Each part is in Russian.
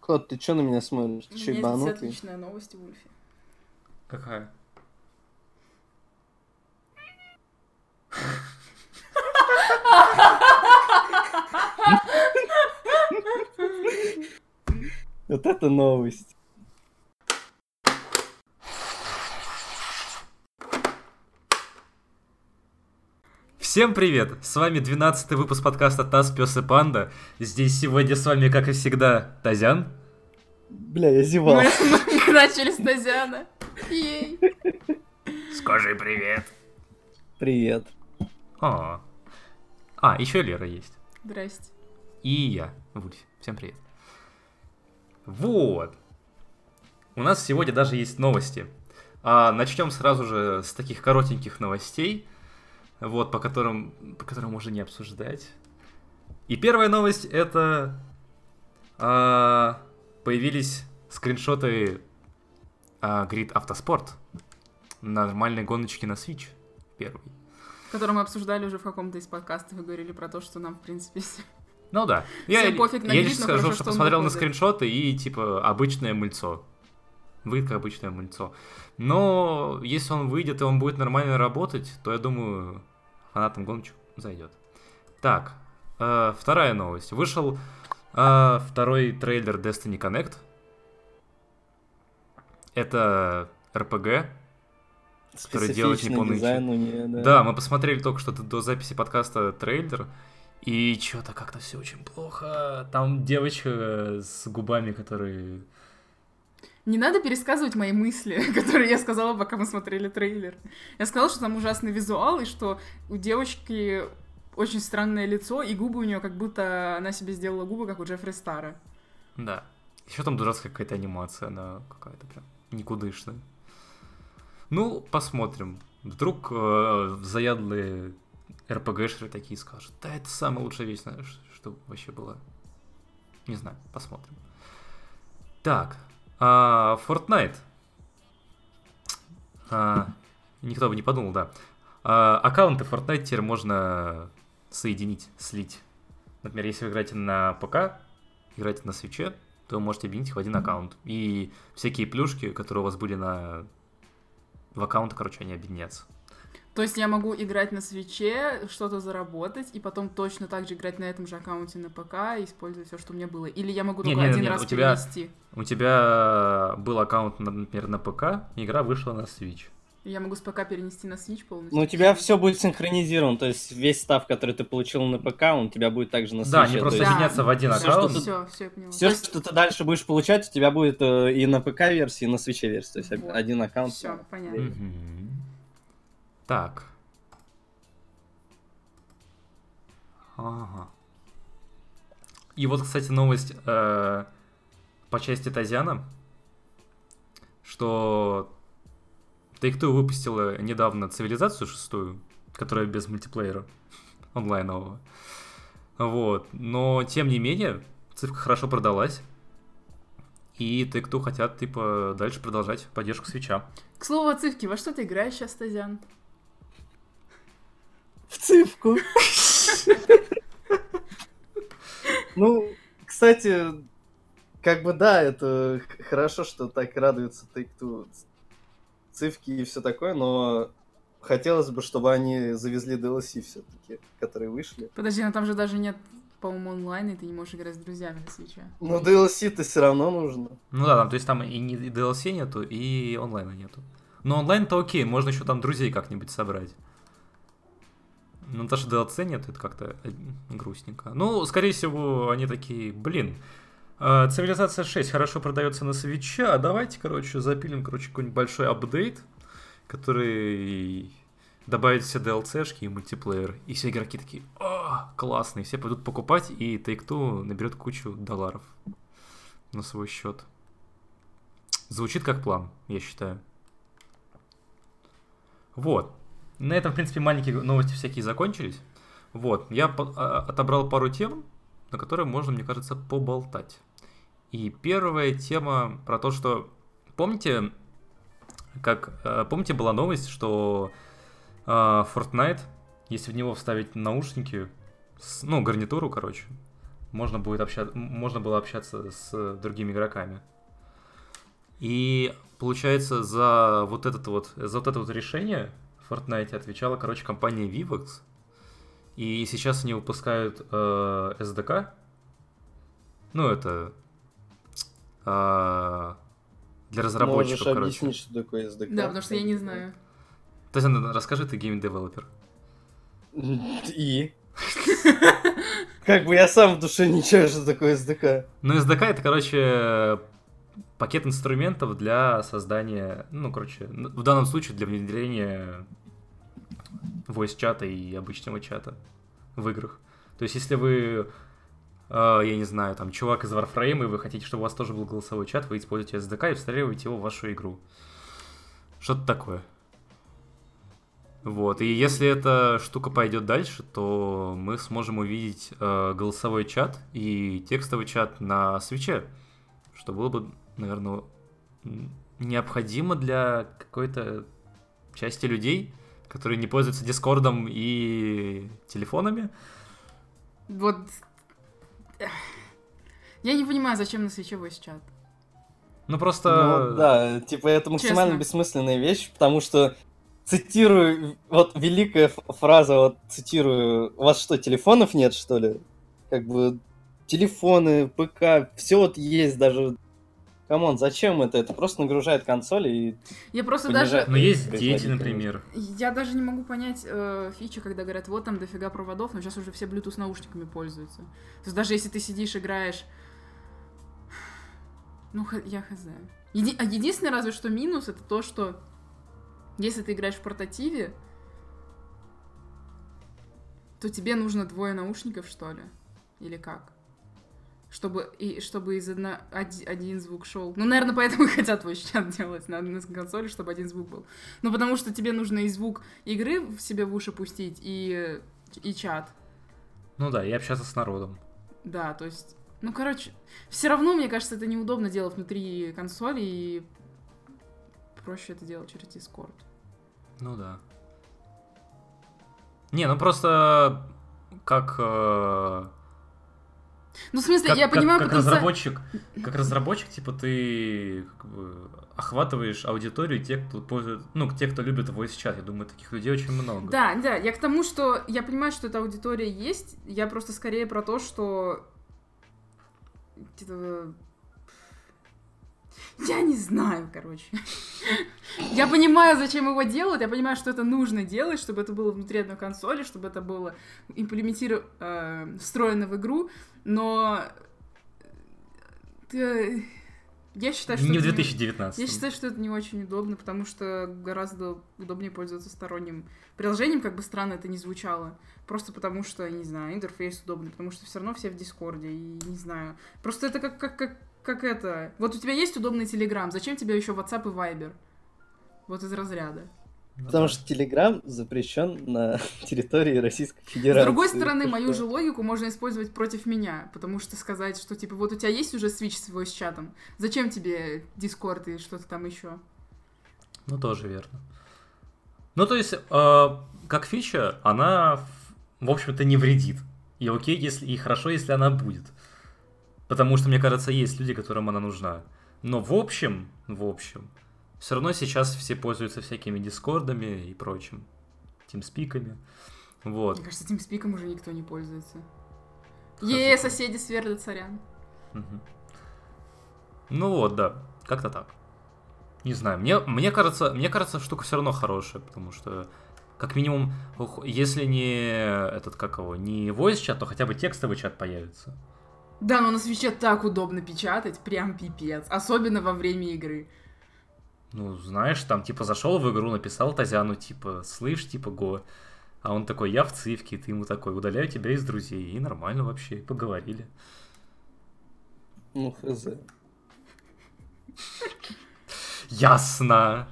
Кот, ты чё на меня смотришь? Ты У чё, меня есть ебанутый? отличная новость, Вульфи. Какая? Вот это новость. Всем привет! С вами 12 выпуск подкаста «Таз, пес и панда». Здесь сегодня с вами, как и всегда, Тазян. Бля, я зевал. Мы, мы начали с Тазяна. Ей. Скажи привет. Привет. А, а еще Лера есть. Здрасте. И я, Вульф. Всем привет. Вот. У нас сегодня даже есть новости. А, начнем сразу же с таких коротеньких новостей, вот, по которым, по которым можно не обсуждать. И первая новость это а, появились скриншоты а, Grid Автоспорт. Нормальной гоночки на Switch. Первый. Который мы обсуждали уже в каком-то из подкастов и говорили про то, что нам, в принципе, Ну да. Я, на я Grid, лишь скажу, хорошо, что посмотрел на скриншоты и типа обычное мыльцо. Выйдет как обычное мыльцо. Но если он выйдет и он будет нормально работать, то я думаю, фанатам гоночек зайдет. Так, э, вторая новость. Вышел э, второй трейлер Destiny Connect. Это RPG. Который Специфичный полный дизайн да. Да, мы посмотрели только что до записи подкаста трейлер. И что-то как-то все очень плохо. Там девочка с губами, которые... Не надо пересказывать мои мысли, которые я сказала, пока мы смотрели трейлер. Я сказала, что там ужасный визуал, и что у девочки очень странное лицо, и губы у нее как будто она себе сделала губы, как у Джеффри Стара. Да. Еще там дурацкая какая-то анимация, она какая-то прям никудышная. Ну, посмотрим. Вдруг э, заядлые РПГшеры такие скажут, да это самая лучшая вещь, что вообще было. Не знаю, посмотрим. Так, а, Fortnite. А, никто бы не подумал, да. А, аккаунты Fortnite теперь можно соединить, слить. Например, если вы играете на ПК, играете на свече, то вы можете объединить их в один аккаунт. И всякие плюшки, которые у вас были на... в аккаунт, короче, они объединятся. То есть я могу играть на свече, что-то заработать, и потом точно так же играть на этом же аккаунте на ПК и использовать все, что у меня было. Или я могу Не, только не, один не, раз у тебя- перенести. У тебя был аккаунт, на- например, на ПК, игра вышла на Switch. Я могу с ПК перенести на Switch полностью. Ну, у тебя все будет синхронизировано, то есть весь став, который ты получил на ПК, он у тебя будет также на Да, Switch, они то просто есть Да. объединятся в один аккаунт. что Все, все, я поняла. Все, что ты дальше будешь получать, у тебя будет э, и на ПК-версии, и на свече-версии. То есть Вот. один аккаунт. Все, понятно. Мгм. Так. Ага. И вот, кстати, новость э, по части Тазиана, что Take-Two выпустила недавно цивилизацию шестую, которая без мультиплеера онлайнового. Вот. Но, тем не менее, цифра хорошо продалась. И Take-Two хотят, типа, дальше продолжать поддержку свеча. К слову о цифке, во что ты играешь сейчас, Тазян? В цифку. Ну, кстати, как бы да, это хорошо, что так радуется Take-Two цифки и все такое, но хотелось бы, чтобы они завезли DLC все-таки, которые вышли. Подожди, но там же даже нет, по-моему, онлайна, и ты не можешь играть с друзьями на свече. Но DLC-то все равно нужно. Ну да, там, то есть там и, не, и DLC нету, и онлайна нету. Но онлайн-то окей, можно еще там друзей как-нибудь собрать. Ну, даже DLC нет, это как-то э, грустненько. Ну, скорее всего, они такие, блин, э, Цивилизация 6 хорошо продается на свече, а давайте, короче, запилим, короче, какой-нибудь большой апдейт, который добавит все DLC-шки и мультиплеер. И все игроки такие, о, классные, все пойдут покупать, и Take-Two наберет кучу долларов на свой счет. Звучит как план, я считаю. Вот. На этом, в принципе, маленькие новости всякие закончились. Вот. Я а- отобрал пару тем, на которые можно, мне кажется, поболтать. И первая тема про то, что... Помните, как... э, Помните, была новость, что э, Fortnite, если в него вставить наушники, с- ну, гарнитуру, короче, можно будет общаться, можно было общаться с другими игроками. И получается, за вот этот вот, за вот это вот решение Fortnite отвечала, короче, компания Vivox. И сейчас они выпускают э, SDK. Ну, это э, для разработчиков, Можешь короче. объяснить, что такое SDK? Да, потому что я не знаю. Татьяна, расскажи, ты game developer. И? Как бы я сам в душе не чаю, что такое SDK. Ну, SDK это, короче, пакет инструментов для создания, ну, короче, в данном случае для внедрения voice-чата и обычного чата в играх. То есть, если вы, э, я не знаю, там, чувак из Warframe, и вы хотите, чтобы у вас тоже был голосовой чат, вы используете SDK и встраиваете его в вашу игру. Что-то такое. Вот, и если эта штука пойдет дальше, то мы сможем увидеть э, голосовой чат и текстовый чат на свече, что было бы, наверное, необходимо для какой-то части людей, которые не пользуются Дискордом и телефонами. Вот... Я не понимаю, зачем на свече voice чат. Ну просто... Ну, да, типа это максимально Честно. бессмысленная вещь, потому что цитирую, вот великая фраза, вот цитирую, у вас что, телефонов нет, что ли? Как бы телефоны, ПК, все вот есть, даже... Come on, зачем это? Это просто нагружает консоли и... Я просто даже... Но есть дети, например. Я даже не могу понять э, фичи, когда говорят, вот там дофига проводов, но сейчас уже все Bluetooth наушниками пользуются. То есть даже если ты сидишь, играешь... Ну, х- я хз. Еди- а единственный разве что минус, это то, что если ты играешь в портативе, то тебе нужно двое наушников, что ли? Или как? Чтобы, и, чтобы из одно, оди- один звук шел. Ну, наверное, поэтому и хотят твой чат делать на, на консоли, чтобы один звук был. Ну, потому что тебе нужно и звук игры в себе в уши пустить, и, и чат. Ну да, и общаться с народом. Да, то есть... Ну, короче, все равно, мне кажется, это неудобно делать внутри консоли, и проще это делать через Discord. Ну да. Не, ну просто как... э, Ну, в смысле, как, я как- понимаю, как потенциал- разработчик, как разработчик, типа ты как бы, охватываешь аудиторию тех, кто пользует, ну, тех, кто любит voice чат. Я думаю, таких людей очень много. Да, да, я к тому, что я понимаю, что эта аудитория есть, я просто скорее про то, что... типа, Я не знаю, короче. Я понимаю, зачем его делать, я понимаю, что это нужно делать, чтобы это было внутри одной консоли, чтобы это было имплементировано, встроено в игру, но... э, Я считаю, что... Не в это 2019. я считаю, что это не очень удобно, потому что гораздо удобнее пользоваться сторонним приложением, как бы странно это ни звучало. Просто потому что, не знаю, интерфейс удобный, потому что все равно все в Дискорде, и не знаю. Просто это как, как, как, как это... Вот у тебя есть удобный Телеграм, зачем тебе еще WhatsApp и Viber? Вот из разряда. Ну Потому да. что Телеграм запрещен на территории Российской Федерации. С другой стороны, мою же логику можно использовать против меня, потому что сказать, что типа вот у тебя есть уже Switch с voice чатом, зачем тебе Discord и что-то там еще? Ну, тоже верно. Ну, то есть, э, как фича, она, в- в общем-то, не вредит. И окей, если и хорошо, если она будет. Потому что, мне кажется, есть люди, которым она нужна. Но в общем, в общем, все равно сейчас все пользуются всякими дискордами и прочим. Тимспиками. Вот. Мне кажется, TeamSpeak уже никто не пользуется. Е, соседи сверлят, сорян. Мгм. Ну вот, да, как-то так. Не знаю, мне, мне кажется, мне кажется, штука все равно хорошая, потому что как минимум, если не этот как его, не voice чат, то хотя бы текстовый чат появится. Да, но на свече так удобно печатать, прям пипец. Особенно во время игры. Ну, знаешь, там типа зашел в игру, написал Тазяну, типа, слышь, типа, го. А он такой, я в цивке, ты ему такой, удаляю тебя из друзей. И нормально вообще, поговорили. Ну, хз. Ясно.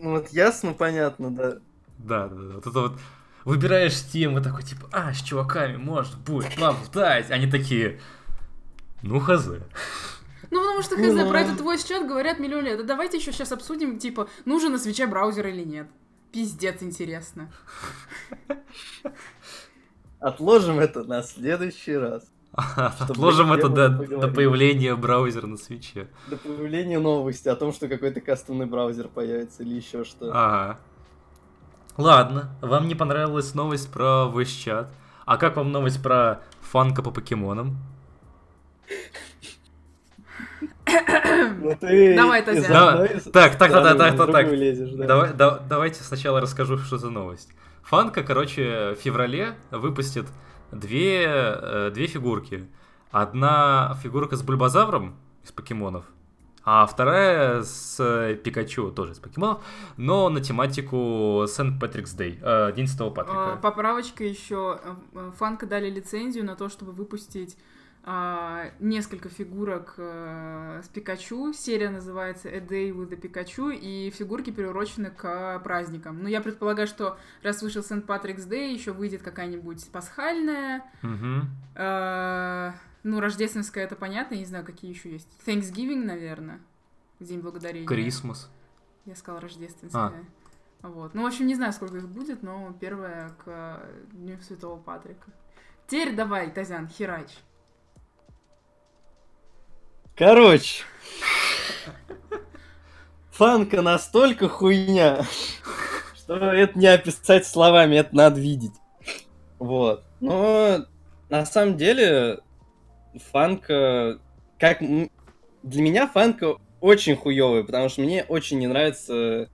Ну, вот ясно, понятно, да. Да, да, да. Вот это вот выбираешь тему, такой типа, а, с чуваками можно будет поболтать. Они такие, ну хз. Ну, потому что, Ну. хз, про этот твой чат говорят миллион лет. Да давайте еще сейчас обсудим, типа, нужен на свече браузер или нет. Пиздец, интересно. Отложим это на следующий раз. Отложим это до, до появления браузера на свече. До появления новости о том, что какой-то кастомный браузер появится или еще что. Ага. Ладно, вам не понравилась новость про voice chat. А как вам новость про фанка по покемонам? Ну ты Давай, Да, из- так, так, так, так, так, так, лезешь, да. Давай, да- давайте сначала расскажу, что за новость. Фанка, короче, в феврале выпустит две, э, две фигурки. Одна фигурка с бульбазавром из покемонов, а вторая с э, Пикачу, тоже из покемонов, но на тематику Сент Патрикс Дэй, э, День Святого А, Патрика. Поправочка еще. Фанка дали лицензию на то, чтобы выпустить а, несколько фигурок э, с Пикачу. Серия называется A Day with the Pikachu, и фигурки приурочены к праздникам. Но я предполагаю, что раз вышел Сент Патрикс Дэй, еще выйдет какая-нибудь пасхальная. Мгм. э, ну, рождественская, это понятно, я не знаю, какие еще есть. Thanksgiving, наверное. День благодарения. Крисмас. Я сказала рождественская. Вот. Ну, в общем, не знаю, сколько их будет, но первое к Дню Святого Патрика. Теперь давай, Тазян, херач. Короче. Фанка настолько хуйня, что это не описать словами, это надо видеть. Вот. Но на самом деле фанка... Как... Для меня фанка очень хуёвая, потому что мне очень не нравится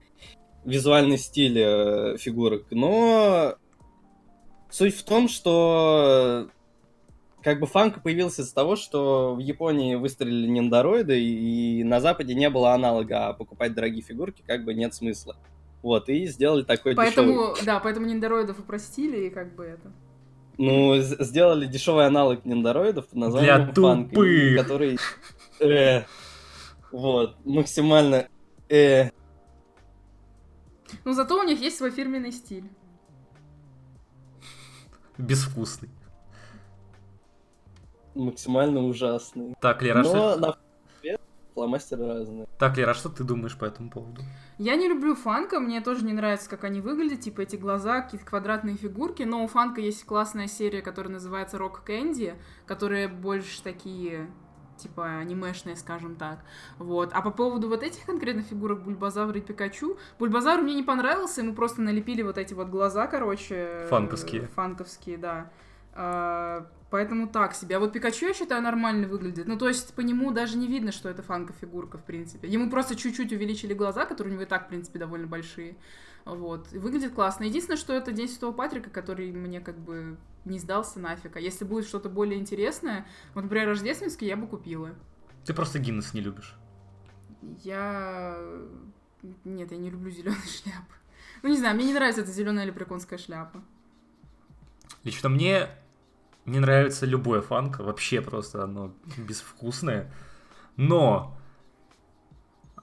визуальный стиль э, фигурок. Но суть в том, что как бы фанка появился из-за того, что в Японии выстрелили ниндороиды, и на Западе не было аналога, а покупать дорогие фигурки как бы нет смысла. Вот, и сделали такой дешевый... Поэтому, да, поэтому ниндороидов упростили, и как бы это. Ну, сделали дешевый аналог ниндороидов под названием Для фанк, тупых. который... э, вот, максимально... э, Ну, зато у них есть свой фирменный стиль. Безвкусный. Максимально ужасный. Так, Лера, а Но что... на фломастеры разные. Так, Лера, а что ты думаешь по этому поводу? Я не люблю фанка, мне тоже не нравится, как они выглядят, типа эти глаза, какие-то квадратные фигурки, но у фанка есть классная серия, которая называется Rock Candy, которые больше такие, типа, анимешные, скажем так. Вот. А по поводу вот этих конкретно фигурок Бульбазавра и Пикачу, Бульбазавр мне не понравился, ему просто налепили вот эти вот глаза, короче. э, Фанковские. Фанковские, да. А, Поэтому так себе. А вот Пикачу, я считаю, нормально выглядит. Ну, то есть, по нему даже не видно, что это фанка-фигурка, в принципе. Ему просто чуть-чуть увеличили глаза, которые у него и так, в принципе, довольно большие. Вот. И выглядит классно. Единственное, что это День Святого Патрика, который мне как бы не сдался нафиг. А если будет что-то более интересное, вот, например, рождественский, я бы купила. Ты просто Гиннес не любишь. Я... Нет, я не люблю зеленые шляпы. Ну, не знаю, мне не нравится эта зеленая лепреконская шляпа. Лично мне не нравится любое фанка, вообще просто оно безвкусное. Но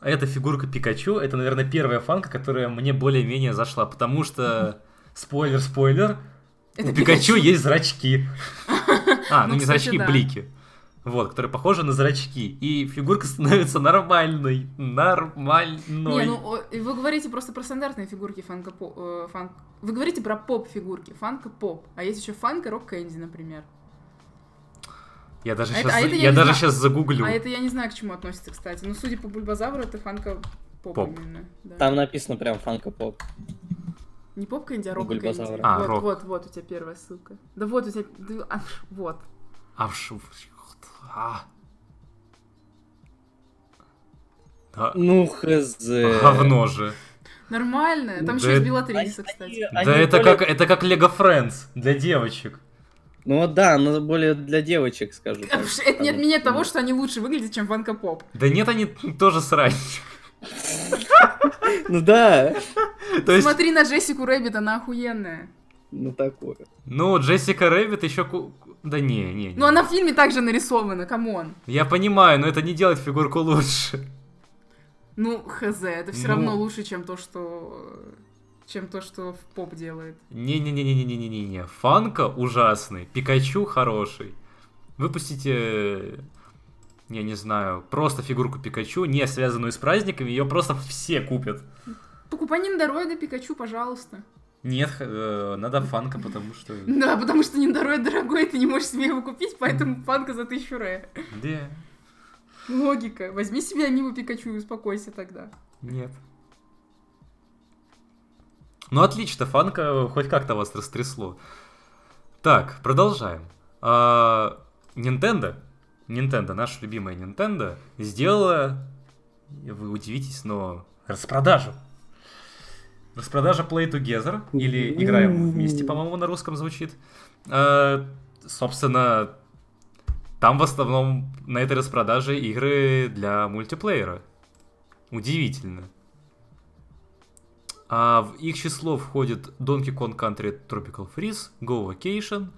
эта фигурка Пикачу, это, наверное, первая фанка, которая мне более-менее зашла, потому что, спойлер-спойлер, у Пикачу есть зрачки. А, ну, Ну, не кстати, зрачки, да. блики. Вот, которые похожи на зрачки. И фигурка становится нормальной. Нормальной. Не, ну вы говорите просто про стандартные фигурки фанка э, фан- Вы говорите про поп-фигурки, фанка поп. А есть еще фанка рок кэнди, например. Я даже а это- сейчас, а это я я даже знаю. сейчас загуглю. А это я не знаю, к чему относится, кстати. Но судя по бульбазавру, это фанка поп, Поп. именно. да. Там написано прям фанка-поп. Не поп кэнди, а рок кэнди. А, вот, рок. вот, вот у тебя первая ссылка. Да вот у тебя... да, а, вот. А, вш- а. Да, Ну, хз. говно же. Нормально. Там Да еще есть это- Белатриса, Они- кстати. они да это более- как, это как Lego Friends для девочек. Ну вот да, но более для девочек, скажу. так. Это не отменяет того, что- они лучше выглядят, чем Funko Pop. Да нет, они тоже срань. Ну да, есть, Смотри на Джессику Рэббит, она охуенная. Ну такое. ну, Джессика Рэббит еще... ку- Да не, не, не. Ну, она в фильме также нарисована, come on. Я понимаю, но это не делает фигурку лучше. Ну, хз, это все Ну. равно лучше, чем то, что чем то, что в поп делает. Не-не-не-не-не-не-не-не. Фанка ужасный, Пикачу хороший. Выпустите, я не знаю, просто фигурку Пикачу, не связанную с праздниками, ее просто все купят. Покупай ниндороида Пикачу, пожалуйста. Нет, э, надо фанка, потому что... Да, потому что Ниндорой дорогой, ты не можешь себе его купить, поэтому фанка за тысячу ре. Где? Логика. Возьми себе Аниму Пикачу и успокойся тогда. Нет. Ну отлично, фанка хоть как-то вас растрясло. Так, продолжаем. А, Nintendo, Nintendo, наша любимая Nintendo, сделала, вы удивитесь, но распродажу. Распродажа Play Together, или играем вместе, по-моему, на русском звучит. А, собственно, там в основном на этой распродаже игры для мультиплеера. Удивительно. А в их число входит Donkey Kong Country Tropical Freeze, Go Vacation,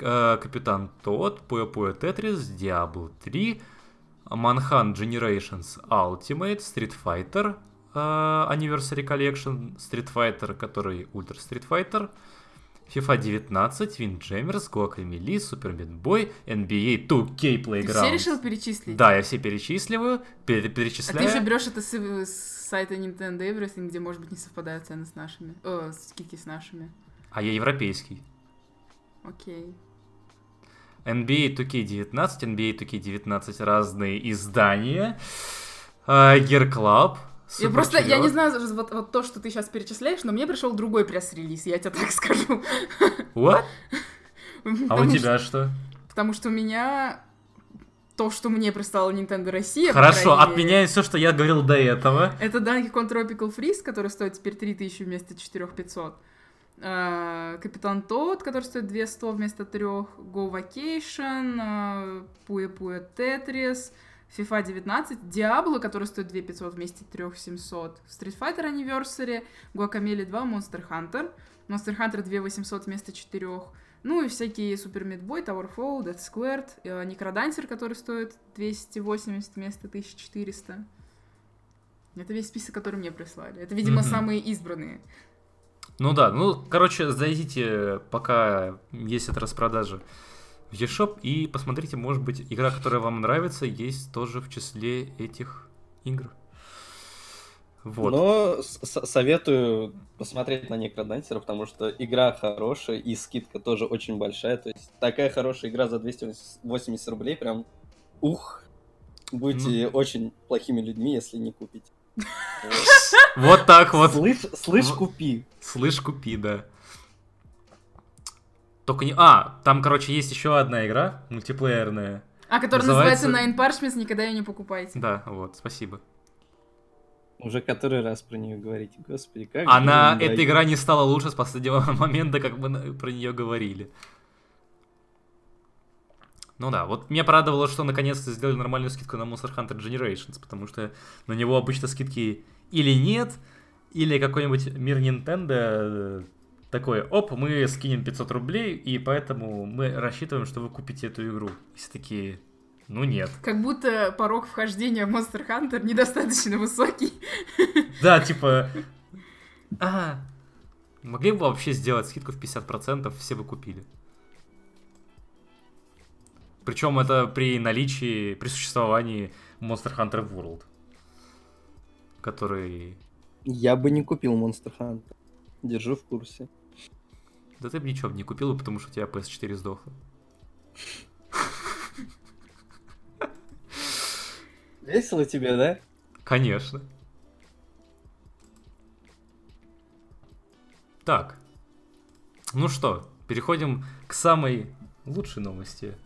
э, Капитан Тод, Puyo Puyo Tetris, Diablo 3, Manhunt Generations Ultimate, Street Fighter э, Anniversary Collection, Street Fighter, который Ultra Street Fighter, FIFA 19, Windjammers, Guacamole, Super Meat Boy, NBA 2K Playground. Ты все решил перечислить? Да, я все перечисливаю, пере- А перечисляю. ты же берешь это с, с сайта Nintendo Everything, где, может быть, не совпадают цены с нашими. О, скидки с нашими. А я европейский. Окей. NBA 2K19, NBA 2K19 разные издания. А, Gear Club. Я просто, я не знаю, вот, вот то, что ты сейчас перечисляешь, но мне пришел другой пресс-релиз, я тебе так скажу. What? А у тебя что? Потому что у меня то, что мне прислала Nintendo Россия, Хорошо, отменяю все, что я говорил до этого. Это Donkey Kong Tropical Freeze, который стоит теперь 3000 вместо 4500. А, Капитан Тот, который стоит 200 вместо 3. Go Vacation, а, Puyo Puyo Tetris, FIFA 19, Diablo, который стоит 2500 вместе 3700, Street Fighter Anniversary, Guacamole 2, Monster Hunter, Monster Hunter 2800 вместо 4, ну и всякие Super Meat Boy, Towerfall, Dead Squared, э, Necrodancer, который стоит 280 вместо 1400. Это весь список, который мне прислали. Это, видимо, Мгм. самые избранные. Ну да, ну, короче, зайдите, пока есть эта распродажа в eShop и посмотрите, может быть, игра, которая вам нравится, есть тоже в числе этих игр. Вот. Но советую посмотреть на Некродансера, потому что игра хорошая и скидка тоже очень большая. То есть такая хорошая игра за 280 рублей, прям ух, будете очень плохими людьми, если не купите. Вот. Так вот. Слышь, купи. Слышь, купи, да. Только не... А, там, короче, есть еще одна игра, мультиплеерная. А, который Называется- называется Nine Parchments, никогда ее не покупайте. Да, вот, спасибо. Уже который раз про нее говорите. Господи, как Она, эта игра не стала лучше с последнего момента, как мы про нее говорили. Ну да, вот меня порадовало, что наконец-то сделали нормальную скидку на Monster Hunter Generations, потому что на него обычно скидки или нет, или какой-нибудь мир Nintendo э, такой, оп, мы скинем 500 рублей, и поэтому мы рассчитываем, что вы купите эту игру. И все такие, ну нет. Как будто порог вхождения в Monster Hunter недостаточно высокий. Да, типа... А, могли бы вообще сделать скидку в 50%, все бы купили. Причем это при наличии, при существовании Monster Hunter World. Который... Я бы не купил Monster Hunter. Держу в курсе. Да ты бы ничего не купил, потому что у тебя PS4 сдохла. Весело тебе, да? Конечно. Так. Ну что, переходим к самой лучшей новости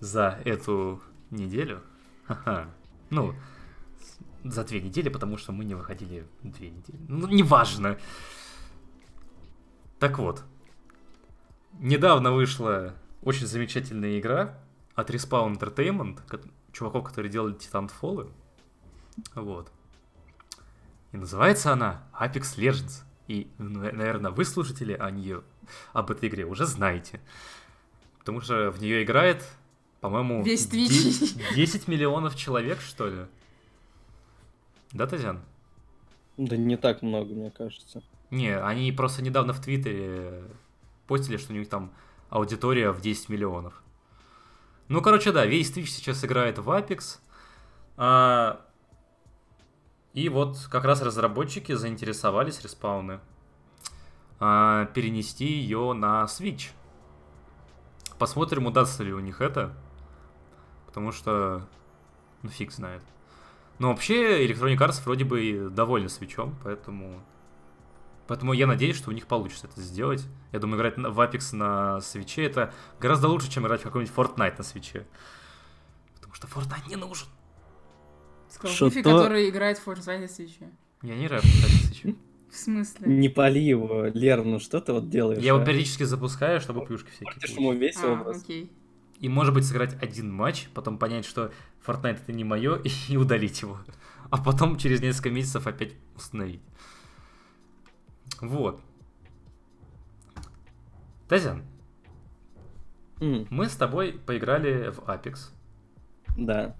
за эту неделю. Ха-ха. Ну, за две недели, потому что мы не выходили две недели. Ну, неважно. Так вот. Недавно вышла очень замечательная игра от Respawn Entertainment, ко- чуваков, которые делали Titanfall. Вот. И называется она Apex Legends. И, наверное, вы, слушатели, о нее, об этой игре уже знаете. Потому что в нее играет, по-моему, Весь де- Twitch. 10 миллионов человек, что ли? Да, Тазян? Да не так много, мне кажется. Не, они просто недавно в Твиттере постили, что у них там аудитория в 10 миллионов. Ну, короче, да, весь Twitch сейчас играет в Apex. А, И вот как раз разработчики заинтересовались респауны а, перенести ее на Switch. Посмотрим, удастся ли у них это. Потому что, ну фиг знает. Но вообще Electronic Arts вроде бы довольны свечом, поэтому... Поэтому я надеюсь, что у них получится это сделать. Я думаю, играть в Apex на свече это гораздо лучше, чем играть в какой-нибудь Fortnite на свече. Потому что Fortnite не нужен. Сказал то- который играет в Fortnite на свече. Я не играю в Fortnite на свече. В смысле? Не пали его, Лер, ну что ты вот делаешь? Я его а? периодически запускаю, чтобы плюшки всякие получить. ему весело А, окей. И может быть сыграть один матч, потом понять, что Fortnite это не мое, и удалить его. А потом через несколько месяцев опять установить. Вот. Тазян, М, мы с тобой поиграли в Apex. Да.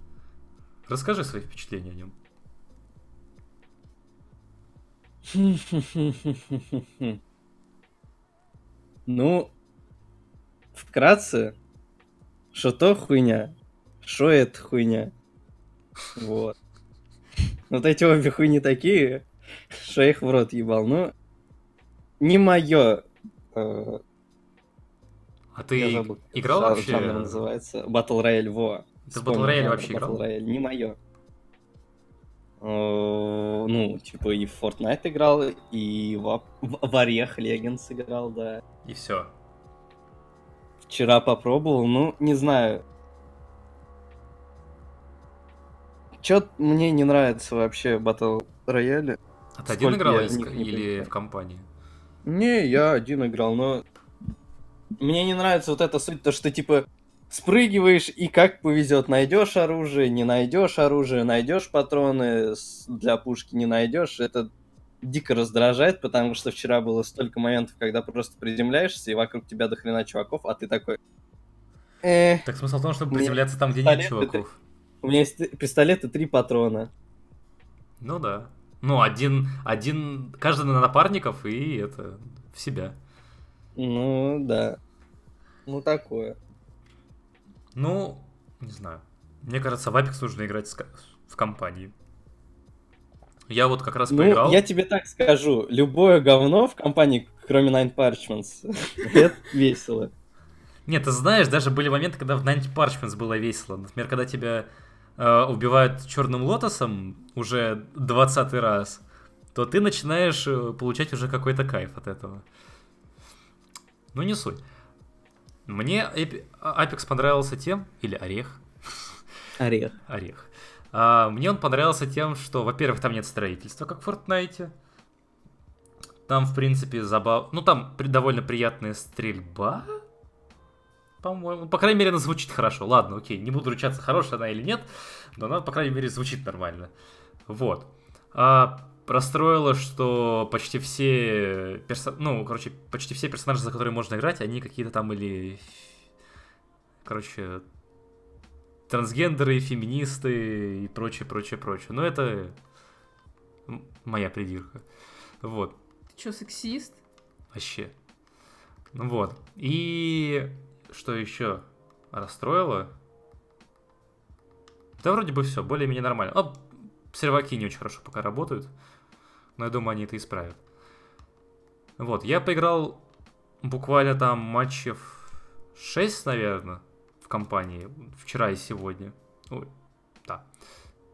Расскажи свои впечатления о нем. Ну, вкратце, что то хуйня, что это хуйня. Вот. Вот эти обе хуйни такие, что их в рот ебал. Ну, не мое. А я ты забыл, играл жа- вообще? жанр называется. Battle Royale, во. Ты в Battle Royale жанр, вообще играл? Battle Royale, не мое. Ну, типа и в Fortnite играл, и в, в, в Орех Legends играл, да. И все. Вчера попробовал, ну, не знаю. Чё мне не нравится вообще Battle Royale. А ты один играл или, или в компании? Не, я один играл, но... Мне не нравится вот эта суть, то что типа спрыгиваешь и как повезет, найдешь оружие, не найдешь оружие, найдешь патроны для пушки, не найдешь. Это дико раздражает, потому что вчера было столько моментов, когда просто приземляешься, и вокруг тебя до хрена чуваков, а ты такой... Э, Так смысл в том, чтобы приземляться там, где нет чуваков. у меня есть пистолет и три патрона. Ну да. Ну, один, один, каждый на напарников и это, в себя. Ну, да. Ну, такое. Ну, не знаю. Мне кажется, в Apex нужно играть в компании. Я вот как раз Ну, поиграл. я тебе так скажу, любое говно в компании, кроме Nine Parchments, это весело. Нет, ты знаешь, даже были моменты, когда в 90 Parchments было весело. Например, когда тебя э, убивают черным лотосом уже 20 раз, то ты начинаешь э, получать уже какой-то кайф от этого. Ну, не суть. Мне Apex понравился тем, или Орех, Орех. Орех. А, мне он понравился тем, что, во-первых, там нет строительства, как в Fortnite. Там, в принципе, забав... Ну, там довольно приятная стрельба. По-моему. По крайней мере, она звучит хорошо. Ладно, окей. Не буду ручаться, хорошая она или нет. Но она, по крайней мере, звучит нормально. Вот. А, расстроило, что почти все персо... Ну, короче, почти все персонажи, за которые можно играть, они какие-то там или... Короче, трансгендеры, феминисты и прочее, прочее, прочее. Но это моя придирка. Вот, Ты чё, сексист? вообще. Ну вот. И что еще расстроило? Да вроде бы все, более-менее нормально. А, серваки не очень хорошо пока работают. Но я думаю, они это исправят. Вот, я поиграл буквально там матчев 6, наверное, в компании. Вчера и сегодня. Ой, да.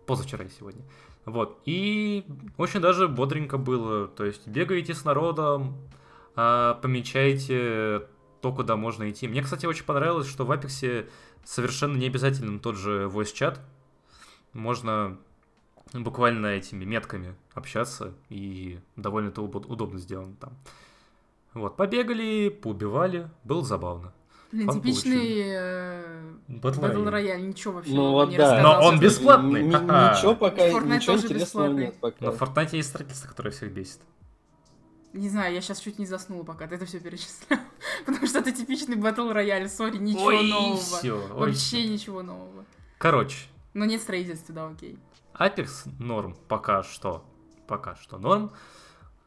Позавчера и сегодня. Вот. И очень даже бодренько было. То есть бегаете с народом, а, помечаете то, куда можно идти. Мне, кстати, очень понравилось, что в Apex совершенно не обязательно тот же voice чат. Можно буквально этими метками общаться, и довольно это убо- удобно сделано там. Вот, побегали, поубивали, было забавно. Блин, Фан типичный э, Battle Battle Royale. Royale, ничего вообще Ну не вот да. рассказал. Но он бесплатный. Ничего пока, Fortnite ничего тоже интересного бесплатный. нет пока. Но в Fortnite есть строительство, которое всех бесит. Не знаю, я сейчас чуть не заснула, пока ты это все перечислял. Потому что это типичный Battle Royale, сори, ничего Ой, нового. ой, Вообще ничего нового. Короче, Но нет строительства, да, окей. Apex норм пока что. Пока что норм.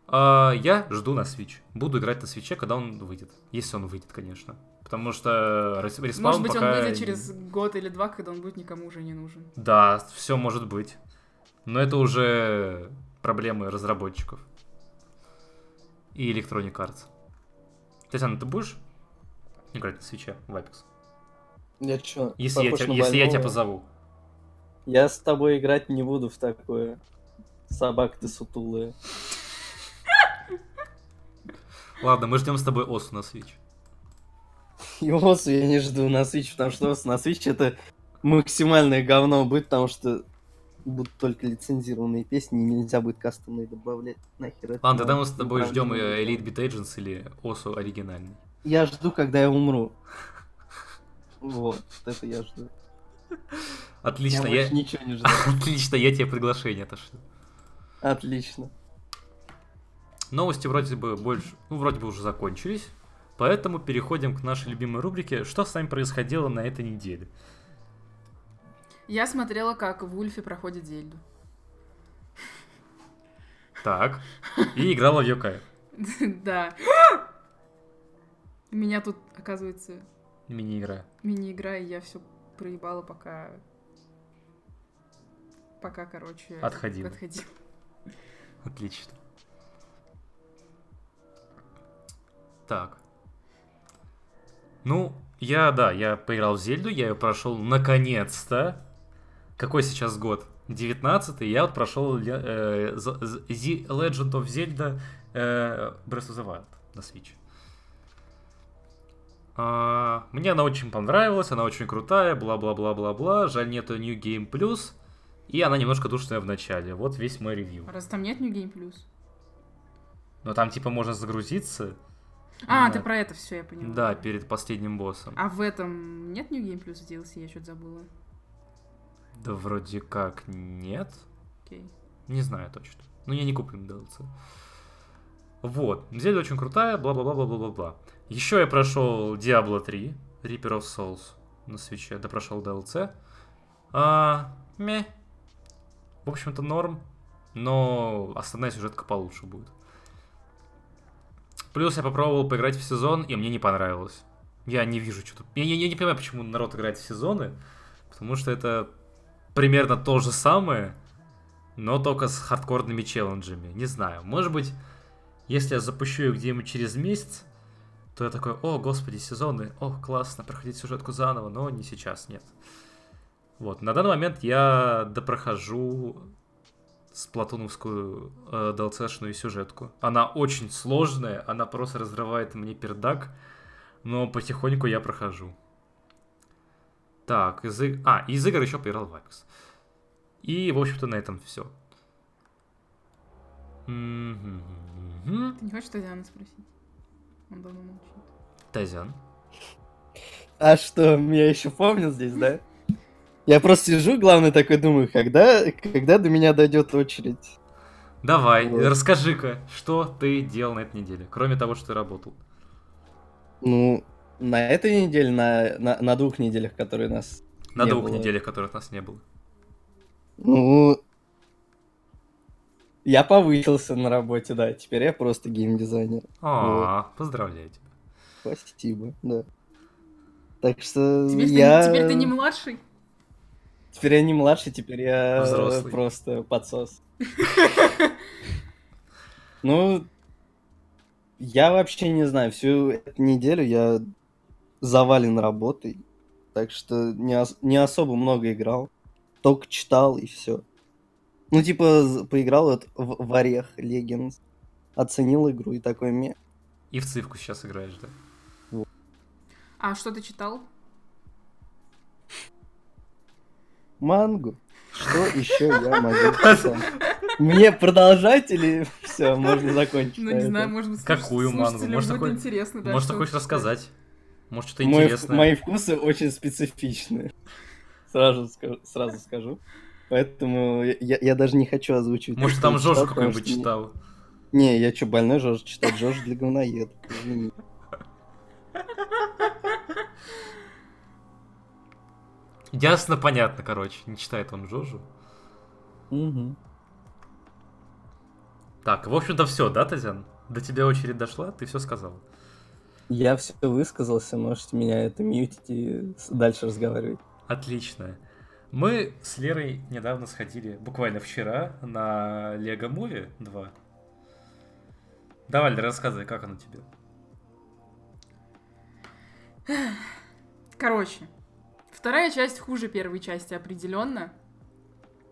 А, я жду на Switch. Буду играть на свече, когда он выйдет. Если он выйдет, конечно. Потому что рес- респаун Может быть, он пока... выйдет через год или два, когда он будет никому уже не нужен. Да, все может быть. Но это уже проблемы разработчиков. И Electronic Arts. Татьяна, ты будешь играть на свече в Apex? Я чё, Если, я, тебя, если я тебя позову. Я с тобой играть не буду в такое. Собак ты сутулая. Ладно, мы ждем с тобой Осу на Switch. И Осу я не жду на Switch, потому что Осу на Switch это максимальное говно будет, потому что будут только лицензированные песни, и нельзя будет кастомные добавлять. Нахер это Ладно, тогда мы с тобой ждем Elite Beat Agents или Осу оригинальный. Я жду, когда я умру. Вот, это я жду. Отлично, я я... ничего не жду. Отлично, я тебе приглашение отошлю. Отлично. Новости вроде бы больше, ну, вроде бы уже закончились, поэтому переходим к нашей любимой рубрике «Что с нами происходило на этой неделе?». Я смотрела, как в Ульфе проходит Зельду. Так, и играла в Йокай. Да. У меня тут, оказывается, Мини-игра. мини-игра, и я все проебала, пока... Пока, короче... Отходила. Отходила. Отлично. Так. Ну, я, да, я поиграл в Зельду, я ее прошел наконец-то. Какой сейчас год? 19 я вот прошел э, The Legend of Zelda э, Breath of the Wild на Switch. А, мне она очень понравилась, она очень крутая, бла-бла-бла-бла-бла. Жаль, нету New Game Plus. И она немножко душная в начале. Вот весь мой ревью. Раз там нет New Game Plus. Но там типа можно загрузиться. А, Да. ты про это все, я поняла. Да, перед последним боссом. А в этом нет New Game Plus DLC? Я что-то забыла. Да вроде как нет. Окей. Не знаю точно. Ну, я не куплен DLC. Вот. Зельда очень крутая, бла-бла-бла-бла-бла-бла. Еще я прошел Diablo 3, Reaper of Souls на свече, да прошел DLC. А, ме. В общем-то, норм. Но основная сюжетка получше будет. Плюс я попробовал поиграть в сезон, и мне не понравилось. Я не вижу, что тут... Я, я- я не понимаю, почему народ играет в сезоны. Потому что это примерно то же самое, но только с хардкорными челленджами. Не знаю, может быть, если я запущу ее где-нибудь через месяц, то я такой, о, господи, сезоны, о, классно, проходить сюжетку заново, но не сейчас, нет. Вот, на данный момент я допрохожу сплатуновскую э, DLC-шную сюжетку. Она очень сложная, она просто разрывает мне пердак, но потихоньку я прохожу. Так, из, а, из игр еще поиграл в Apex. И, в общем-то, на этом все. Ты не хочешь Татьяну спросить? Он давно молчит. Тазян. А что, меня еще помнят здесь, да? Я просто сижу, главное, такой думаю, когда, когда до меня дойдет очередь? Давай, Вот. расскажи-ка, что ты делал на этой неделе, кроме того, что ты работал. Ну, на этой неделе, на, на, на двух неделях, которые нас... На Не двух было. неделях, которых нас не было. Ну, я повысился на работе, да, теперь я просто геймдизайнер. А, поздравляю тебя. Спасибо, да. Так что Теперь, я... ты, теперь ты не младший? Теперь я не младший, теперь я Взрослый. просто подсос. Ну, я вообще не знаю, всю эту неделю я завален работой, так что не, ос- не особо много играл, только читал и все. Ну, типа, поиграл вот в, в Орех Legends, оценил игру и такой мне. И в цивку сейчас играешь, да? А что ты читал? Мангу. Что еще я могу читать? Мне продолжать или все, можно закончить? Ну, не знаю, может быть, Какую мангу? Может, будет интересно, да, Может, ты хочешь рассказать? Может, что-то Мой- интересное? мои вкусы очень специфичны. Сразу скажу. Сразу скажу. Поэтому я, я даже не хочу озвучивать. Может, там читал, потому какой-нибудь что- читал? Не, я что, больной Жожу читать? Жожу для извини. Ясно, понятно, короче. Не читает он Жожу. Мгм. Так, в общем-то, все, да, Тазян? До тебя очередь дошла, ты все сказал. Я все высказался, можете меня это мьютить и дальше разговаривать. Отлично. Мы с Лерой недавно сходили, буквально вчера, на Лего Муви 2. Давай, Лера, рассказывай, как оно тебе? Короче, вторая часть хуже первой части определенно.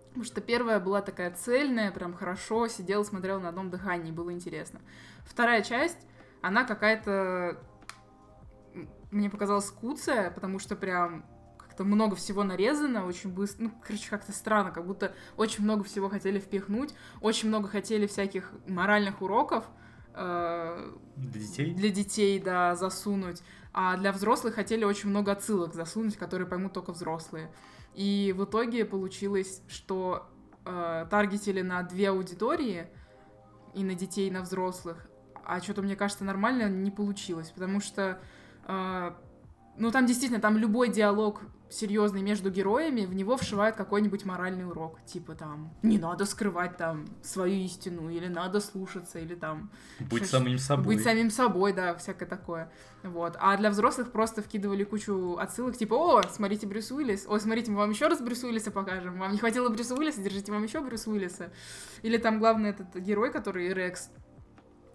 Потому что первая была такая цельная, прям хорошо, сидела, смотрела на одном дыхании, было интересно. Вторая часть, она какая-то, мне показалась скуцая, потому что прям как-то много всего нарезано, очень быстро, ну, короче, как-то странно, как будто очень много всего хотели впихнуть, очень много хотели всяких моральных уроков, э, Для детей? для детей, да, засунуть, а для взрослых хотели очень много отсылок засунуть, которые поймут только взрослые. И в итоге получилось, что э, таргетили на две аудитории, и на детей, и на взрослых, а что-то, мне кажется, нормально не получилось, потому что, э, ну, там действительно, там любой диалог серьезный между героями, в него вшивают какой-нибудь моральный урок, типа там, не надо скрывать там свою истину, или надо слушаться, или там Что- самим собой. быть самим собой, да, всякое такое. Вот. А для взрослых просто вкидывали кучу отсылок, типа, о, смотрите Брюс Уиллис, ой, смотрите, мы вам еще раз Брюс Уиллиса покажем, вам не хватило Брюса Уиллиса, держите вам еще Брюс Уиллиса. Или там главный этот герой, который Рекс,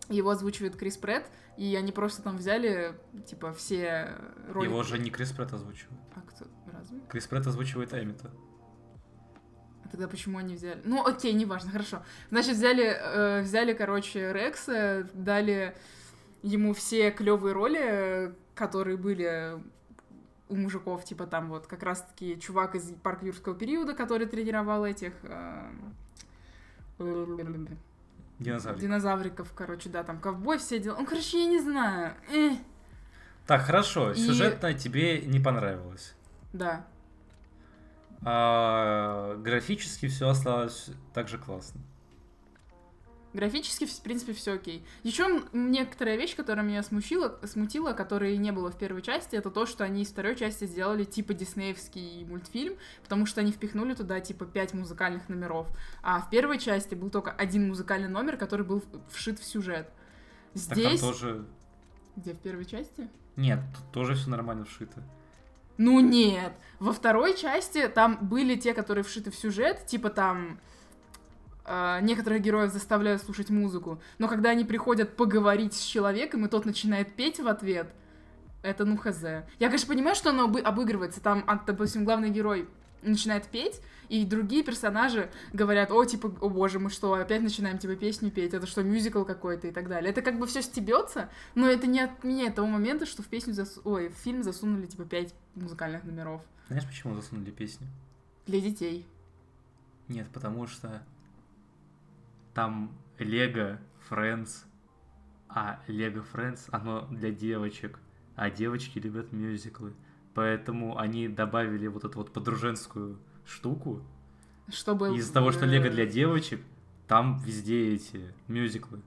его озвучивает Крис Прэтт, и они просто там взяли, типа, все роли... Его же не Крис Прэтт озвучивает. А кто? Разве? Крис Прэтт озвучивает Эмита. А тогда почему они взяли? Ну, окей, неважно, хорошо. Значит, взяли, э, взяли, короче, Рекса, дали ему все клевые роли, которые были у мужиков, типа там вот как раз-таки чувак из парка юрского периода, который тренировал этих э, Динозавр. динозавриков, короче, да, там ковбой, все дела. Ну, короче, я не знаю. Эх, Так, хорошо, И- сюжетно тебе не понравилось. да. А графически все осталось так же классно. Графически, в принципе, все окей. Еще некоторая вещь, которая меня смутила, смутила, которой не было в первой части, это то, что они из второй части сделали типа диснеевский мультфильм, потому что они впихнули туда типа пять музыкальных номеров. А в первой части был только один музыкальный номер, который был вшит в сюжет. Так Здесь... там тоже... Где, в первой части? Нет, тут тоже все нормально вшито. Ну нет. Во второй части там были те, которые вшиты в сюжет, типа там некоторых героев заставляют слушать музыку, но когда они приходят поговорить с человеком, и тот начинает петь в ответ, это ну хз. Я, конечно, понимаю, что оно обы- обыгрывается. Там, а, допустим, главный герой начинает петь, и другие персонажи говорят, о, типа, о боже, мы что, опять начинаем, типа, песню петь, это что, мюзикл какой-то и так далее. Это как бы все стебется, но это не отменяет того момента, что в песню, засу... ой, в фильм засунули, типа, пять музыкальных номеров Знаешь, почему засунули песню? для детей. Нет, потому что там Лего Friends, а Лего Friends, оно для девочек, а девочки любят мюзиклы. Поэтому они добавили вот эту вот подруженскую штуку. Чтобы... Из-за того, что Лего для девочек, там везде эти мюзиклы.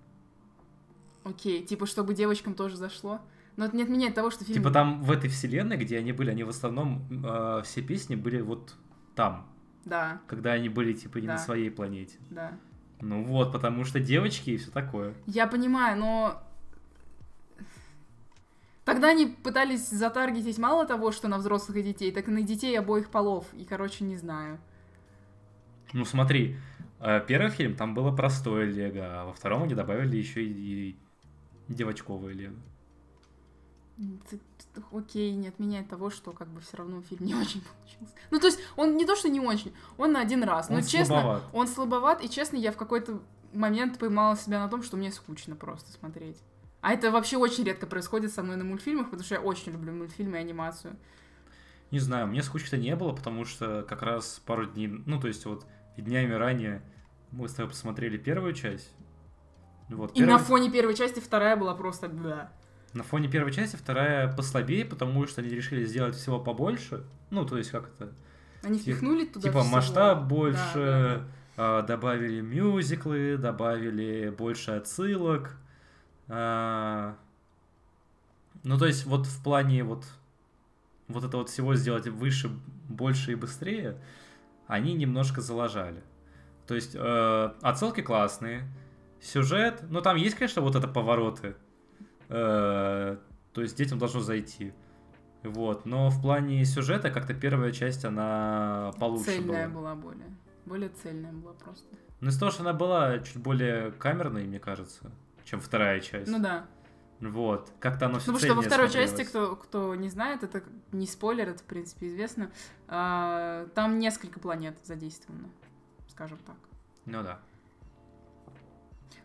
Окей, типа, чтобы девочкам тоже зашло. Но это не отменяет того, что фильм... Типа там в этой вселенной, где они были, они в основном э, все песни были вот там, Да, когда они были типа не на Да. своей планете. да. Ну вот, потому что девочки и все такое. Я понимаю, но... Тогда они пытались затаргетить мало того, что на взрослых и детей, так и на детей обоих полов. И, короче, не знаю. Ну смотри, э, первый фильм там было простое Лего, а во втором они добавили еще и, и девочковое Лего. Окей, не отменяет того, что как бы все равно фильм не очень получился. Ну, то есть, он не то, что не очень, он на один раз. Он но честно, слабоват. он слабоват, и честно, я в какой-то момент поймала себя на том, что мне скучно просто смотреть. А это вообще очень редко происходит со мной на мультфильмах, потому что я очень люблю мультфильмы и анимацию. Не знаю, мне скучно не было, потому что как раз пару дней, ну то есть вот днями ранее мы с тобой посмотрели первую часть. Вот, И первая- на фоне первой части вторая была просто... бля. На фоне первой части вторая послабее, потому что они решили сделать всего побольше. Ну, то есть как это? Они впихнули туда Типа всего. масштаб Да, больше, да, а, добавили мюзиклы, добавили больше отсылок. а, Ну, то есть вот в плане вот, вот это вот всего сделать выше, больше и быстрее, они немножко залажали. То есть э, отсылки классные, сюжет, ну там есть, конечно, вот это повороты, то есть детям должно зайти. Вот, но в плане сюжета как-то первая часть, она получше Цельная была. была более. Более цельная была просто. Ну, из-за того, что она была чуть более камерной, мне кажется, чем вторая часть. Ну да. Вот, как-то оно все Потому что во второй части, кто, кто не знает, это не спойлер, это, в принципе, известно, а, там несколько планет задействовано, скажем так. Ну да.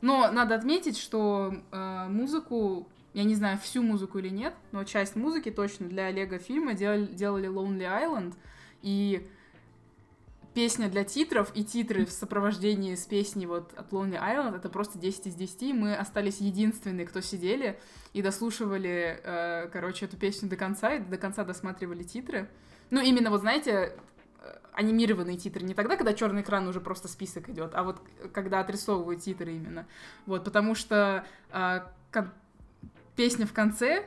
Но надо отметить, что э, музыку, я не знаю, всю музыку или нет, но часть музыки точно для Олега фильма делали, делали Lonely Island, и песня для титров и титры в сопровождении с песней вот от Lonely Island это просто 10 из 10. Мы остались единственные, кто сидели и дослушивали, э, короче, эту песню до конца, и до конца досматривали титры. Ну, именно вот, знаете, анимированные титры. Не тогда, когда черный экран уже просто список идет, а вот когда отрисовывают титры именно. Вот, потому что э, кон- песня в конце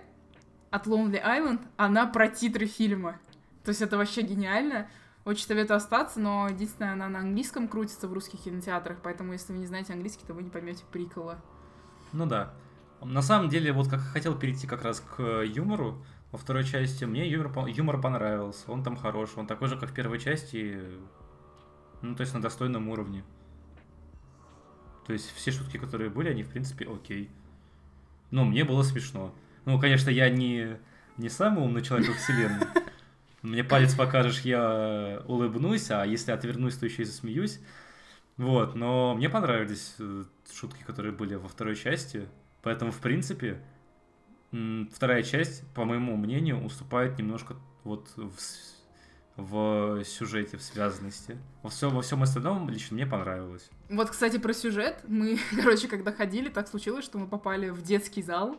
от Lonely Island, она про титры фильма. То есть это вообще гениально. Очень советую остаться, но единственное, она на английском крутится в русских кинотеатрах, поэтому если вы не знаете английский, то вы не поймете прикола. Ну да. На самом деле, вот как хотел перейти как раз к юмору, во второй части мне юмор, юмор понравился, он там хороший, он такой же, как в первой части, ну, то есть на достойном уровне. То есть все шутки, которые были, они, в принципе, окей. Ну, мне было смешно. Ну, конечно, я не, не самый умный человек во вселенной. Мне палец покажешь, я улыбнусь, а если отвернусь, то еще и засмеюсь. Вот, но мне понравились э, шутки, которые были во второй части. Поэтому, в принципе, вторая часть, по моему мнению, уступает немножко вот в, в сюжете, в связанности. Во всем, во всем остальном лично мне понравилось. Вот, кстати, про сюжет. Мы, короче, когда ходили, так случилось, что мы попали в детский зал.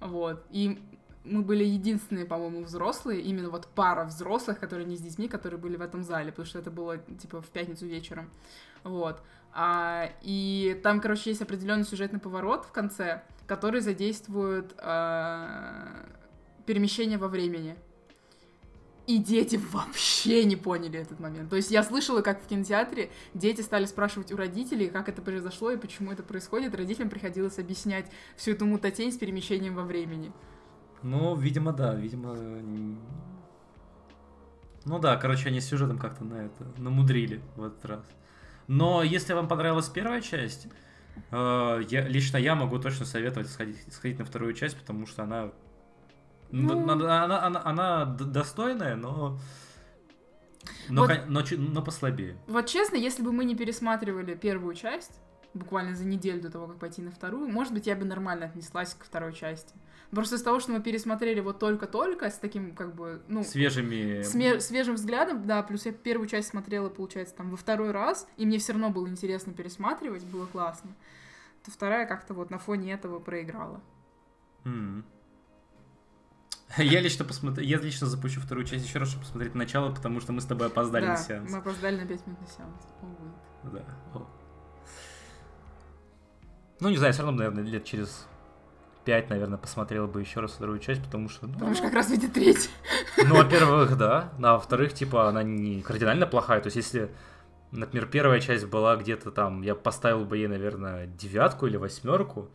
Вот. И мы были единственные, по-моему, взрослые, именно вот пара взрослых, которые не с детьми, которые были в этом зале, потому что это было, типа, в пятницу вечером. Вот. А, и там, короче, есть определенный сюжетный поворот в конце, который задействует а, перемещение во времени. И дети вообще не поняли этот момент. То есть я слышала, как в кинотеатре дети стали спрашивать у родителей, как это произошло и почему это происходит. Родителям приходилось объяснять всю эту мутатень с перемещением во времени. Ну, видимо, да, видимо... Ну да, короче, они с сюжетом как-то на это намудрили в этот раз. Но если вам понравилась первая часть, э, я, лично я могу точно советовать сходить, сходить на вторую часть, потому что она... Ну. надо- она, она, она д- достойная, но... Но, Вот- но, но послабее. Вот честно, если бы мы не пересматривали первую часть, буквально за неделю до того, как пойти на вторую, может быть, я бы нормально отнеслась к второй части. Просто из того, что мы пересмотрели вот только-только, с таким, как бы, ну, Свежими... сме- свежим взглядом, да, плюс я первую часть смотрела, получается, там, во второй раз, и мне все равно было интересно пересматривать, было классно. То вторая как-то вот на фоне этого проиграла. М. Я лично посмотрю, я лично запущу вторую часть еще раз, чтобы посмотреть начало, потому что мы с тобой опоздали да, на сеанс. мы опоздали на 5 минут на сеанс. Увы. Да. О. Ну, не знаю, все равно, наверное, лет через пять, наверное, посмотрел бы еще раз вторую часть, потому что, ну, Потому что как раз выйдет третья. ну, во-первых, да, а во-вторых, типа, она не кардинально плохая, то есть если, например, первая часть была где-то там, я поставил бы ей, наверное, девятку или восьмерку,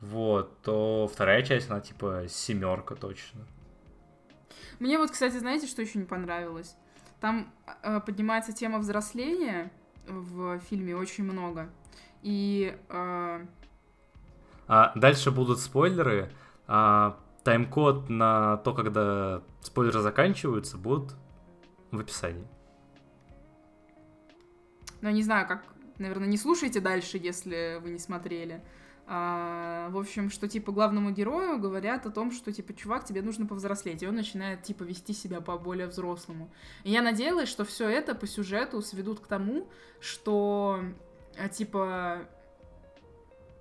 вот, то вторая часть, она, типа, семерка точно. Мне вот, кстати, знаете, что еще не понравилось? Там э, поднимается тема взросления в фильме очень много. И э, А дальше будут спойлеры. А тайм-код на то, когда спойлеры заканчиваются, будут в описании. ну, не знаю, как, наверное, не слушайте дальше, если вы не смотрели. А, в общем, что, типа, главному герою говорят о том, что, типа, чувак, тебе нужно повзрослеть, и он начинает, типа, вести себя по более взрослому. И я надеялась, что все это по сюжету сведут к тому, что, а, типа,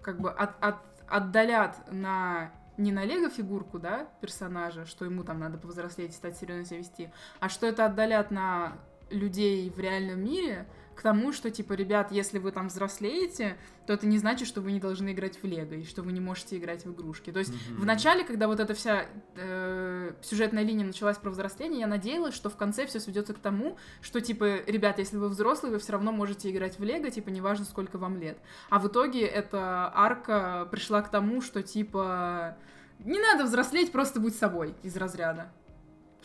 как бы от, от- отдалят на не на лего фигурку, да, персонажа, что ему там надо повзрослеть и стать серьезно себя вести, а что это отдалят на людей в реальном мире к тому, что, типа, ребят, если вы там взрослеете, то это не значит, что вы не должны играть в лего, и что вы не можете играть в игрушки. То есть Мгм. в начале, когда вот эта вся э, сюжетная линия началась про взросление, я надеялась, что в конце все сведется к тому, что, типа, ребят, если вы взрослые, вы все равно можете играть в лего, типа, неважно, сколько вам лет. А в итоге эта арка пришла к тому, что, типа, не надо взрослеть, просто будь собой из разряда.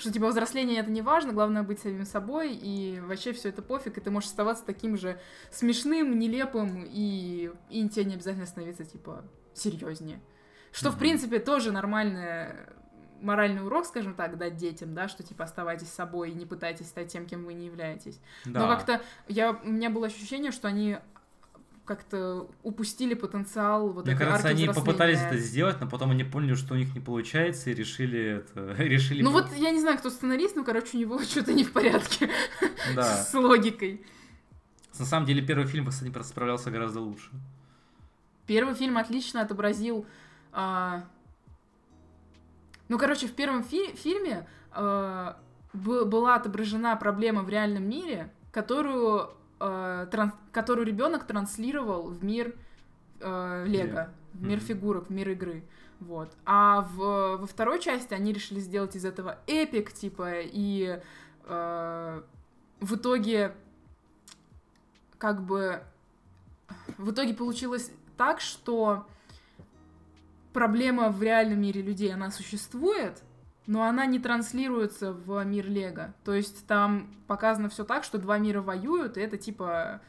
Что, типа, взросление это не важно, главное быть самим собой, и вообще все это пофиг, и ты можешь оставаться таким же смешным, нелепым, и, и тебе не обязательно становиться, типа, серьезнее. Что, в принципе, тоже нормальный моральный урок, скажем так, дать детям, да, что типа оставайтесь собой и не пытайтесь стать тем, кем вы не являетесь. Да. Но как-то я, у меня было ощущение, что они как-то упустили потенциал вот Мне кажется, они попытались это сделать, но потом они поняли, что у них не получается, и решили это... решили... Ну вот я не знаю, кто сценарист, но, короче, у него что-то не в порядке Да. с логикой. На самом деле, первый фильм, кстати, справлялся гораздо лучше. Первый фильм отлично отобразил... а, Ну, короче, в первом фи- фильме а, бы- была отображена проблема в реальном мире, которую, а, тран- которую ребенок транслировал в мир а, Лего, в мир Мгм. фигурок, в мир игры. Вот. А в, во второй части они решили сделать из этого эпик, типа, и а, в итоге как бы в итоге получилось так, что проблема в реальном мире людей, она существует, но она не транслируется в мир Лего. То есть там показано все так, что два мира воюют, и это типа...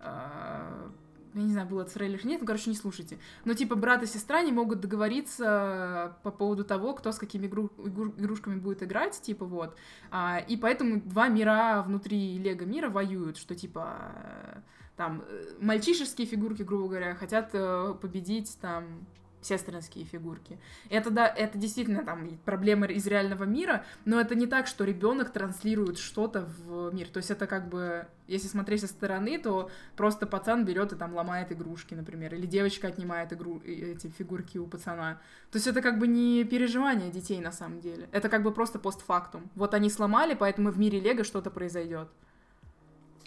э, я не знаю, было трейлере или нет, ну, короче, не слушайте. Но, типа, брат и сестра не могут договориться по поводу того, кто с какими игру- игру- игрушками будет играть, типа, вот. А, и поэтому два мира внутри Лего мира воюют, что, типа, э, там, э, мальчишеские фигурки, грубо говоря, хотят э, победить, там, сестринские фигурки. Это, да, это действительно там проблема из реального мира, но это не так, что ребенок транслирует что-то в мир. То есть это как бы, если смотреть со стороны, то просто пацан берет и там ломает игрушки, например, или девочка отнимает игру, эти фигурки у пацана. То есть это как бы не переживание детей на самом деле. Это как бы просто постфактум. Вот они сломали, поэтому в мире Лего что-то произойдет.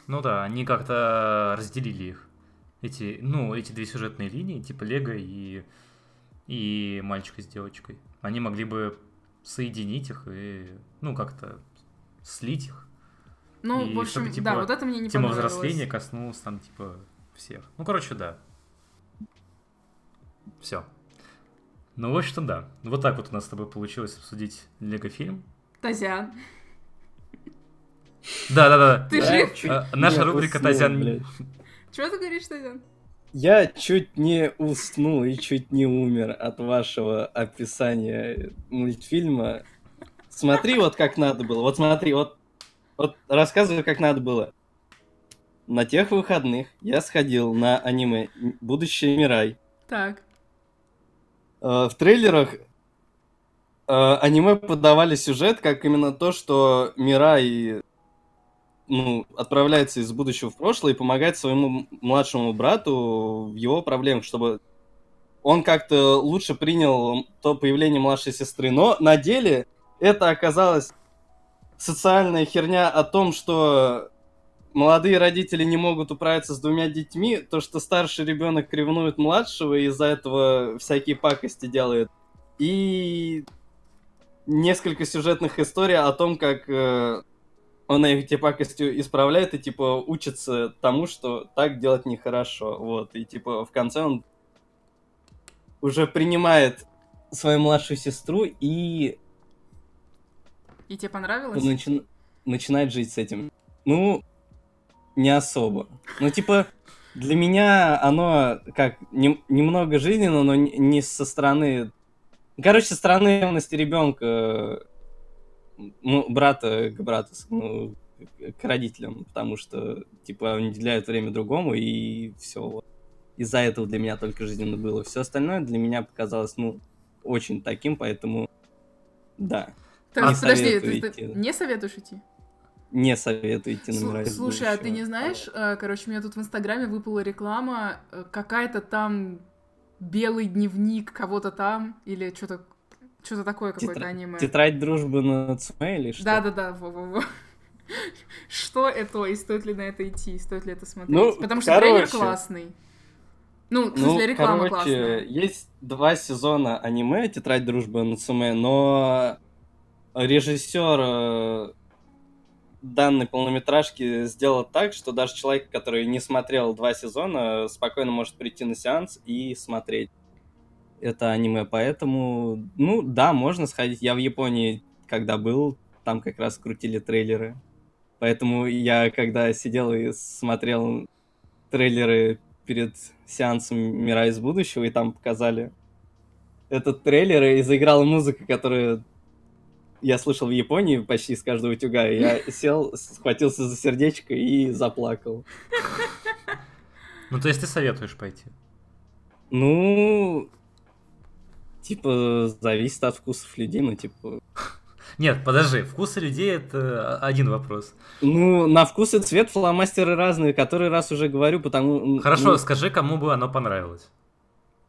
Ну да, они как-то разделили их. Эти, ну, эти две сюжетные линии, типа Лего и, и мальчика с девочкой. Они могли бы соединить их и, ну, как-то слить их. Ну, И в общем, чтобы, типа, да, вот это мне не Тема понравилось. взросления коснулась там, типа, всех. Ну, короче, да. Все. Ну, вот что да. Вот так вот у нас с тобой получилось обсудить Лего-фильм. Тазян. Да-да-да. Ты Да, жив? чуть А, Наша рубрика блядь. Чего ты говоришь, Тазян? Я чуть не уснул и чуть не умер от вашего описания мультфильма. Смотри, вот как надо было. Вот смотри, вот, вот рассказываю, как надо было. На тех выходных я сходил на аниме «Будущее Мирай». Так. Э, В трейлерах э, аниме подавали сюжет как именно то, что Мирай ну, отправляется из будущего в прошлое и помогает своему младшему брату в его проблемах, чтобы он как-то лучше принял то появление младшей сестры. Но на деле это оказалось социальная херня о том, что молодые родители не могут управиться с двумя детьми, то, что старший ребенок ревнует младшего и из-за этого всякие пакости делает. И несколько сюжетных историй о том, как э, он эти пакости исправляет и, типа, учится тому, что так делать нехорошо. Вот, и, типа, в конце он уже принимает свою младшую сестру и И тебе понравилось? начи- начинает жить с этим. Ну, не особо. Ну, типа, для меня оно как нем- немного жизненно, но не- не со стороны... Короче, со стороны ревности ребенка, ну, брата к брату, ну, к родителям, потому что, типа, они уделяют время другому, и все. Вот. Из-за этого для меня только жизненно было. Все остальное для меня показалось, ну, очень таким, поэтому, да, Так, не подожди, советую ты, ты не советуешь идти? не советую идти на из Слушай, а ты не знаешь, э, короче, у меня тут в Инстаграме выпала реклама, э, какая-то там белый дневник кого-то там, или что-то что-то такое, какое-то Тетра- аниме. Тетрадь дружбы на Цуме или что? Да-да-да, во-во-во. Что это, и стоит ли на это идти, стоит ли это смотреть? Ну, Потому что трейлер короче. классный. Ну, в Ну, смысле, реклама короче, классная. есть два сезона аниме «Тетрадь дружбы на Цуме», но режиссер э, данной полнометражки сделал так, что даже человек, который не смотрел два сезона, спокойно может прийти на сеанс и смотреть это аниме. Поэтому, ну да, можно сходить. Я в Японии, когда был, там как раз крутили трейлеры. Поэтому я, когда сидел и смотрел трейлеры перед сеансом «Мира из будущего», и там показали этот трейлер и заиграла музыка, которую я слышал в Японии почти с каждого утюга. И я сел, схватился за сердечко и заплакал. Ну, то есть ты советуешь пойти? Ну, типа, зависит от вкусов людей, ну, типа... Нет, подожди, вкусы людей это один вопрос. Ну, на вкус и цвет фломастеры разные, который раз уже говорю, потому... Хорошо, ну, скажи, кому бы оно понравилось.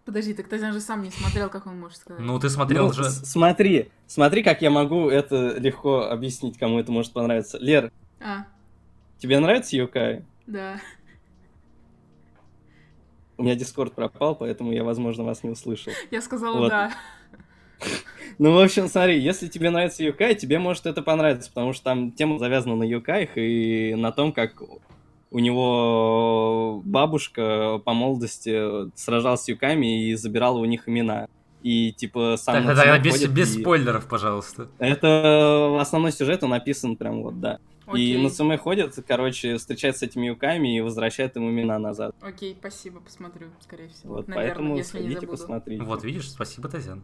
Подожди, так Тазян же сам не смотрел, как он может сказать. Ну, ты смотрел ну, же... Смотри, смотри, как я могу это легко объяснить, кому это может понравиться. Лер, А, тебе нравится Юкай? да. У меня Дискорд пропал, поэтому я, возможно, вас не услышал. Я сказала Вот. да. Ну, в общем, смотри, если тебе нравится Юкай, тебе может это понравиться, потому что там тема завязана на Юкаях и на том, как у него бабушка по молодости сражалась с Юками и забирала у них имена. И, типа, сам Так, так, без, без и- спойлеров, пожалуйста. Это основной сюжет, он написан прям вот, да. И Окей. Нацуме ходит, короче, встречается с этими юками и возвращает им имена назад. Окей, спасибо, посмотрю, скорее всего. Вот, Наверное, поэтому если не сходите, забуду. посмотрите. Вот, видишь, спасибо, Тазян.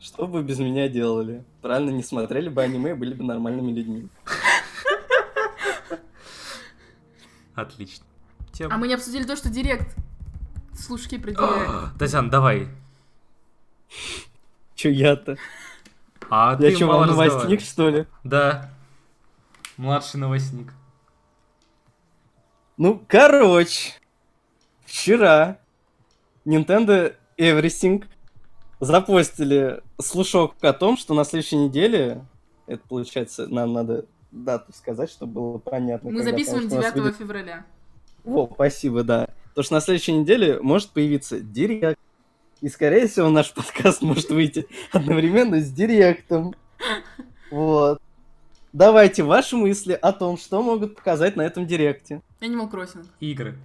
Что бы без меня делали? Правильно, не смотрели бы аниме и были бы нормальными людьми. Отлично. А Тема. мы не обсудили то, что Директ слушки определяет. Тазян, давай. Чё я-то? А Я ты мало вам новостник, что ли? Да. Младший новостник. Ну, короче, вчера Nintendo Everything запостили слушок о том, что на следующей неделе, это получается, нам надо дату сказать, чтобы было понятно. Мы когда, записываем потому что у нас 9 выйдет- февраля. Во, спасибо, да. То, что на следующей неделе может появиться Директ. И, скорее всего, наш подкаст может выйти одновременно с Директом. Вот. Давайте ваши мысли о том, что могут показать на этом Директе. Animal Crossing. Игры.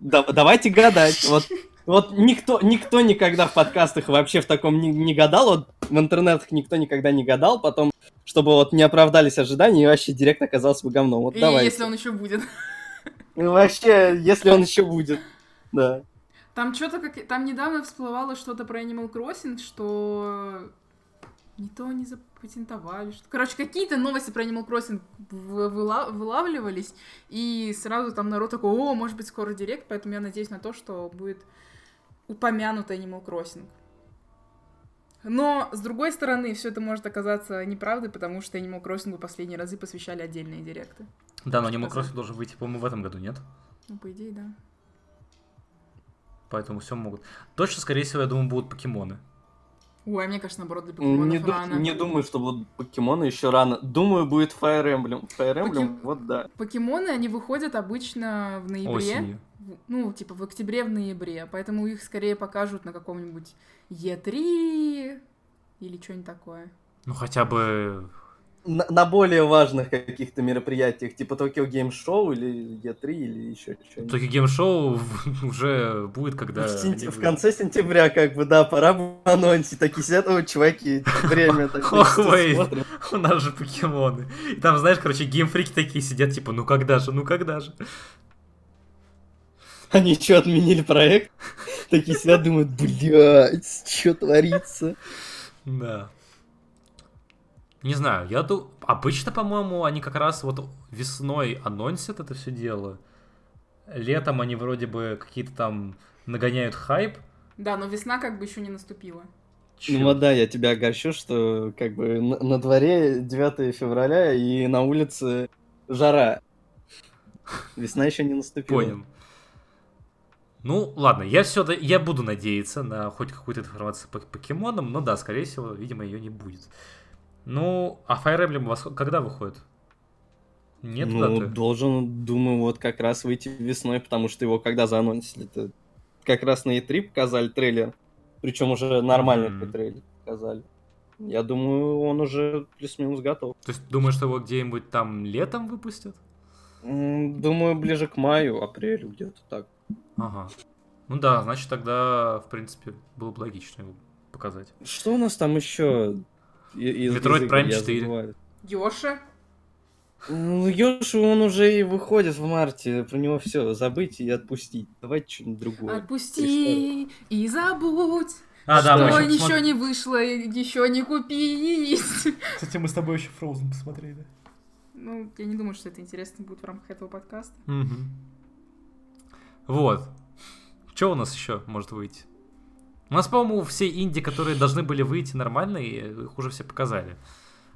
Да- давайте гадать. Вот, вот никто, никто никогда в подкастах вообще в таком не, не гадал. Вот в интернетах никто никогда не гадал. Потом, чтобы вот не оправдались ожидания, и вообще Директ оказался бы говном. Вот И давайте. если он еще будет. Ну, вообще, если он еще будет. Да. Там что-то как... Там недавно всплывало что-то про Animal Crossing, что... Не то не запатентовали. Что... Короче, какие-то новости про Animal Crossing выла- вылавливались, и сразу там народ такой, о, может быть, скоро директ, поэтому я надеюсь на то, что будет упомянут Animal Crossing. Но, с другой стороны, все это может оказаться неправдой, потому что Animal Crossing последние разы посвящали отдельные директы. Да, но Animal. Crossing должен выйти, по-моему, в этом году, нет? Ну, по идее, да. Поэтому все могут. Точно, скорее всего, я думаю, будут покемоны. Ой, а мне кажется, наоборот, для покемонов Не, ду- рано. не думаю, что будут покемоны еще рано. Думаю, будет Fire Emblem. Fire Emblem, Покем- вот да. Покемоны, они выходят обычно в ноябре. Осенью. Ну, типа в октябре, в ноябре. Поэтому их скорее покажут на каком-нибудь Е3 или что-нибудь такое. Ну, хотя бы... На, на более важных каких-то мероприятиях, типа Tokyo Game Show или E3 или еще что-нибудь. Только геймшоу уже будет, когда... в, сентя- в конце сентября, как бы, да, пора бы анонсить. Такие сидят, «О, чуваки, время так Ох, хочется, Вейв. смотрим». У нас же покемоны. И там, знаешь, короче, геймфрики такие сидят, типа, ну когда же, ну когда же. Они что, отменили проект? Такие сидят, думают, блядь, что творится? Да. Не знаю, я думаю, обычно, по-моему, они как раз вот весной анонсят это все дело. Летом они вроде бы какие-то там нагоняют хайп. Да, но весна как бы еще не наступила. Чё? Ну вот да, я тебя огорчу, что как бы на, на дворе 9 февраля и на улице жара. Весна еще не наступила. Понял. Ну, ладно, я все, я буду надеяться на хоть какую-то информацию по покемонам, но да, скорее всего, видимо, ее не будет. Ну, а Fire Emblem у вас когда выходит? Нет ну, даты? должен, думаю, вот как раз выйти весной, потому что его когда заанонсили-то? Как раз на E3 показали трейлер. Причем уже нормальный такой трейлер показали. Я думаю, он уже плюс-минус готов. То есть думаешь, что его где-нибудь там летом выпустят? Думаю, ближе к маю, апрелю, где-то так. Ага. Ну да, значит тогда, в принципе, было бы логично его показать. Что у нас там еще? Metroid Prime 4. Йоша? Ну, Йошу, он уже и выходит в марте. Про него все забыть и отпустить. Давайте что-нибудь другое. Отпусти и забудь. А, да, мы Что еще ничего не вышло, еще не купить. Кстати, мы с тобой еще Frozen посмотрели. Ну, я не думаю, что это интересно будет в рамках этого подкаста. Мгм. Вот. Что у нас еще может выйти? У нас, по-моему, все инди, которые должны были выйти нормальные, их уже все показали.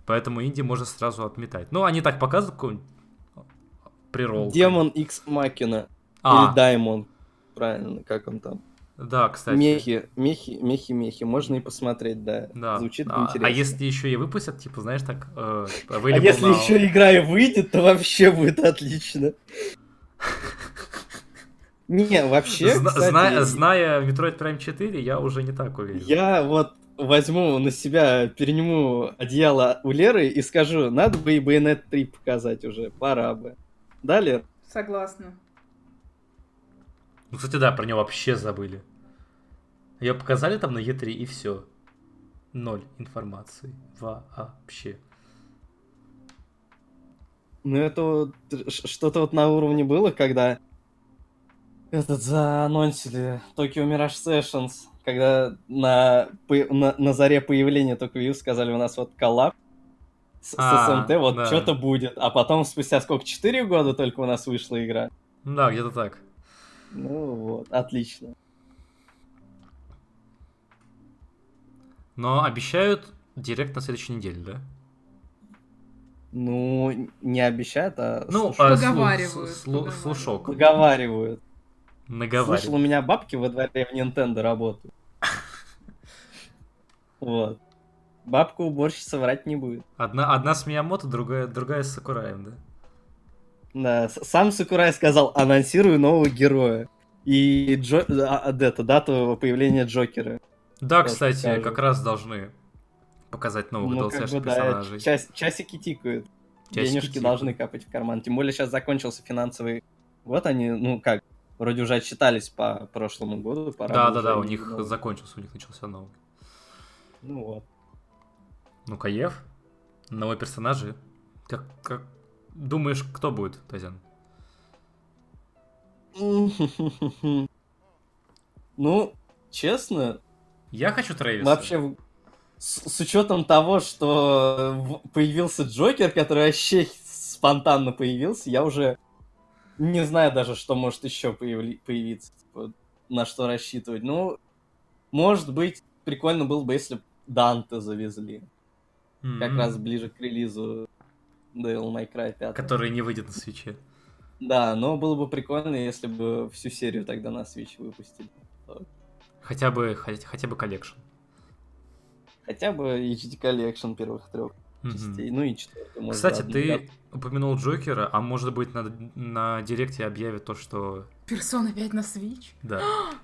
Поэтому инди можно сразу отметать. Ну, они так показывают какой-нибудь прирол. Демон X Макина. А, Или Даймон. Правильно, как он там. да, кстати. Мехи, мехи, мехи, мехи. Можно и посмотреть, да. Да. Звучит а, интересно. а если еще и выпустят, типа, знаешь, так... э, А если now. еще игра и выйдет, то вообще будет отлично. Не, вообще, Зна- кстати, зная, зная Metroid Prime 4, я уже не так уверен. я вот возьму на себя, перениму одеяло у Леры и скажу, надо бы и Bayonetta 3 показать уже, пора бы. Далее, Согласна. Ну, кстати, да, про него вообще забыли. Ее показали там на Е3 и все. Ноль информации. Вообще. ну это вот что-то вот на уровне было, когда этот заанонсили Tokyo Mirage Sessions, когда на, на, на заре появления Tokyo View сказали, у нас вот коллаб с, с А, СМТ, вот да. что-то будет. А потом спустя сколько, 4 года только у нас вышла игра. Да, где-то так. Ну вот, отлично. Но обещают директ на следующей неделе, да? Ну, не обещают, а Ну, слушают. а, слу- Поговаривают, слу- поговаривают. слушок. Поговаривают. Слышал, Наговаривают. у меня бабки во дворе в Nintendo работают. Вот. Бабка уборщица врать не будет. Одна, одна с Миямото, другая, другая с Сакураем, да? Да, сам Сакурай сказал, анонсирую нового героя. И Джо... а, а, это, дату появления Джокера. Да, кстати, скажу. как раз должны показать новых Ну, как DLC бы, да, персонажей. час- часики тикают. Часики Денежки тикают. должны капать в карман. Тем более сейчас закончился финансовый год. Они, ну как, вроде уже отчитались по прошлому году. пора Да, да, да, у них новый. закончился, у них начался новый. Ну вот. Ну, Каев, новые персонажи. Как, как... Думаешь, кто будет, Тазян? Ну, честно, Я хочу Трэвиса. вообще с, с учетом того, что появился Джокер, который вообще спонтанно появился, я уже не знаю даже, что может еще появиться, типа, на что рассчитывать. Ну, может быть, прикольно было бы, если Данте завезли, как М, раз ближе к релизу Devil May Cry 5. Который не выйдет на свече. Да, но было бы прикольно, если бы всю серию тогда на Switch выпустили. Хотя бы, хотя, хотя бы collection. Хотя бы HD Collection первых трех Частей, ну и четвертый. может, Кстати, ты упомянул Джокера, а может быть на, на Direct е объявят то, что... Персона 5 на Switch? Да. да.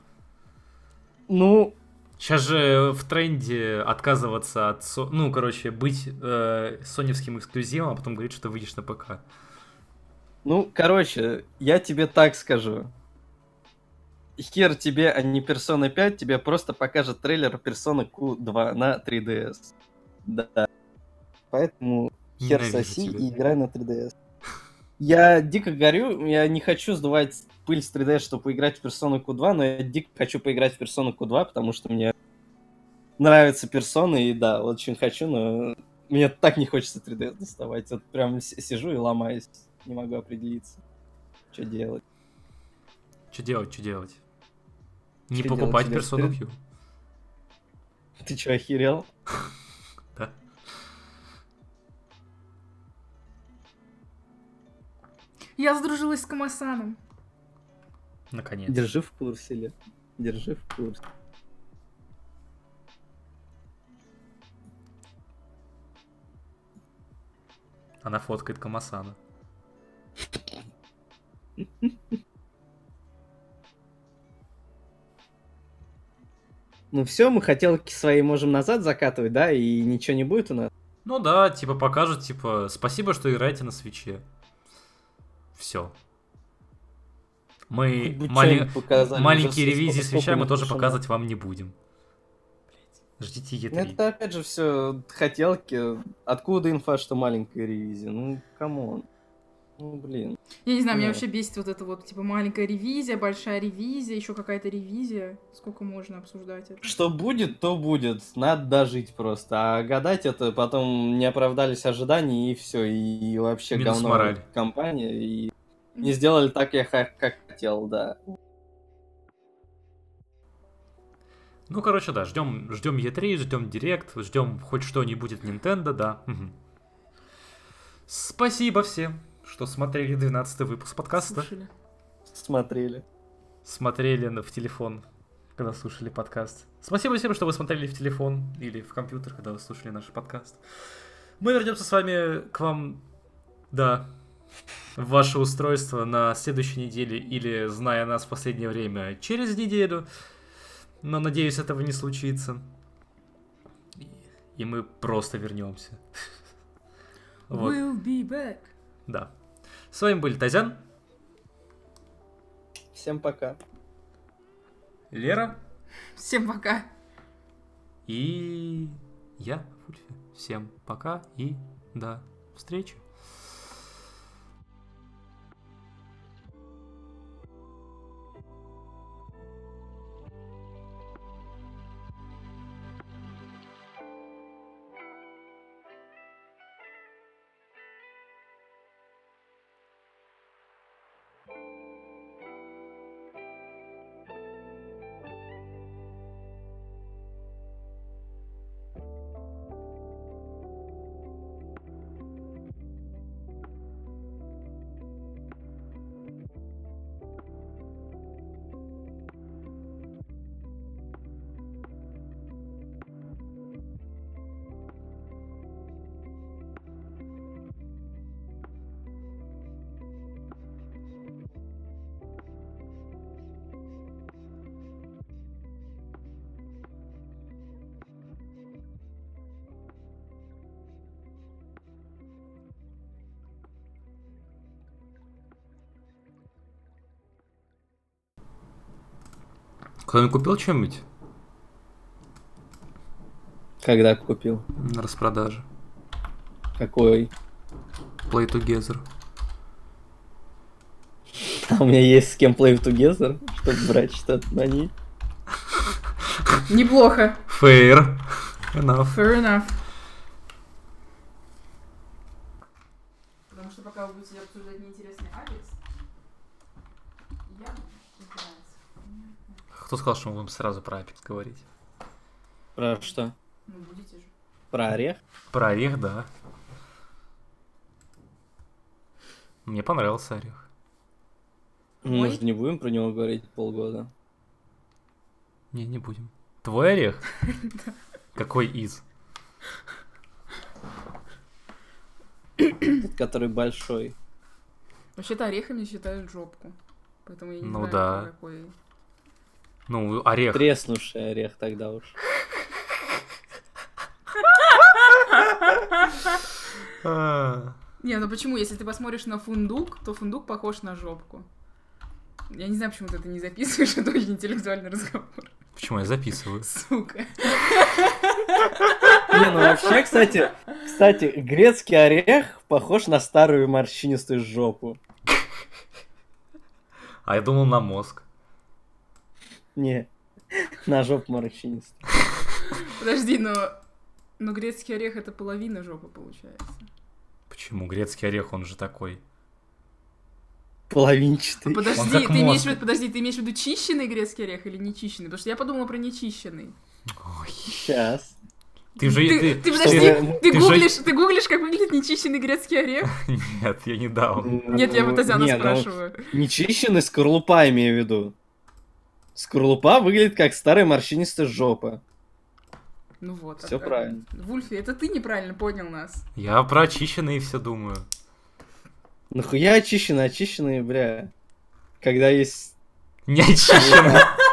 Ну, Сейчас же в тренде отказываться от... со- Ну, короче, быть э, соневским эксклюзивом, а потом говорить, что выйдешь на ПК. ну, короче, я тебе так скажу. Хер тебе, а не Persona 5, тебе просто покажет трейлер Persona Q2 на 3DS. Да. Поэтому хер Ненавижу соси тебя. и играй на 3DS. Я дико горю, я не хочу сдувать пыль с 3DS, чтобы поиграть в Persona Q2, но я дико хочу поиграть в Persona Q2, потому что мне нравятся персоны, и да, очень хочу, но мне так не хочется 3DS доставать. Вот прям сижу и ломаюсь, не могу определиться, что делать. Что делать, что делать? Не Чё покупать делать, персону тебе Q. Ты что, охерел? Я сдружилась с Камасаном. Наконец. Держи в курсе, Ле. Держи в курсе. Она фоткает Камасана. Ну все, мы хотелки свои можем назад закатывать, да, и ничего не будет у нас. Ну да, типа покажут, типа, спасибо, что играете на свече. Все. Мы показали, маленькие ревизии свеча мы тоже показывать вам не будем. Ждите Ну, E3. Это опять же все хотелки. Откуда инфа, что маленькая ревизия? Ну, come on. Ну, блин. Я не знаю, меня Ну. вообще бесит вот это вот, типа, маленькая ревизия, большая ревизия, еще какая-то ревизия. Сколько можно обсуждать это? Что будет, то будет. Надо дожить просто. А гадать это потом не оправдались ожидания, и все. И вообще Минус говно мораль. компания. И не сделали так, я как хотел, да. Ну, короче, да, ждем, ждем E3, ждем Директ, ждем хоть что-нибудь от Nintendo, да. Спасибо всем, что смотрели 12 выпуск подкаста. Слушали. Смотрели. Смотрели на- в телефон, когда слушали подкаст. Спасибо всем, что вы смотрели в телефон или в компьютер, когда вы слушали наш подкаст. Мы вернемся с вами к вам, да, в ваше устройство на следующей неделе или, зная нас в последнее время, через неделю. Но, надеюсь, этого не случится. И, мы просто вернемся. We'll be back. да. С вами были Тазян, Всем пока. Лера Всем пока. и я, Вульфи. Всем пока и до встречи. Кто-нибудь купил что-нибудь Когда купил? на распродаже? Какой? Play Together. А у меня есть с кем play together, чтобы брать что-то на ней. Неплохо. Fair. Enough. Fair enough. Потому что пока вы будете обсуждать неинтересный адрес, я Кто сказал, что мы будем сразу про Apex говорить? Про что? Ну, будете же. Про орех? Про орех, да. Мне понравился орех. Мы же не будем про него говорить полгода. Не, не будем. Твой орех? Какой из? Тот, который большой. Вообще-то орехами считают жопку. Поэтому я не Ну знаю, да. какой. Ну, орех. Треснувший орех тогда уж. Не, ну почему? Если ты посмотришь на фундук, то фундук похож на жопку. Я не знаю, почему ты это не записываешь, это очень интеллектуальный разговор. Почему я записываю? Сука. Не, ну вообще, кстати, кстати, грецкий орех похож на старую морщинистую жопу. А я думал на мозг. Не, на жопу морщинистую. Подожди, но... Но грецкий орех это половина жопы получается. Почему? Грецкий орех, он же такой. Половинчатый. Он Подожди, ты имеешь, в виду, подожди, ты имеешь в виду чищенный грецкий орех или не чищенный? Потому что я подумала про нечищенный. Ой. Сейчас. Ты же... Ты, Ты, ты подожди, ты, ты же- гуглишь, ты гуглишь, как выглядит нечищенный грецкий орех? Нет, я не дал. Нет, я вот Тазяна Не, ну, спрашиваю. Нечищенный скорлупа имею в виду. Скорлупа выглядит как старая морщинистая жопа. Ну вот. А- а- правильно. Вульфи, это ты неправильно понял нас. Я про очищенные все думаю. Нахуя очищенный, очищенный, бля. Когда есть... Не очищенные.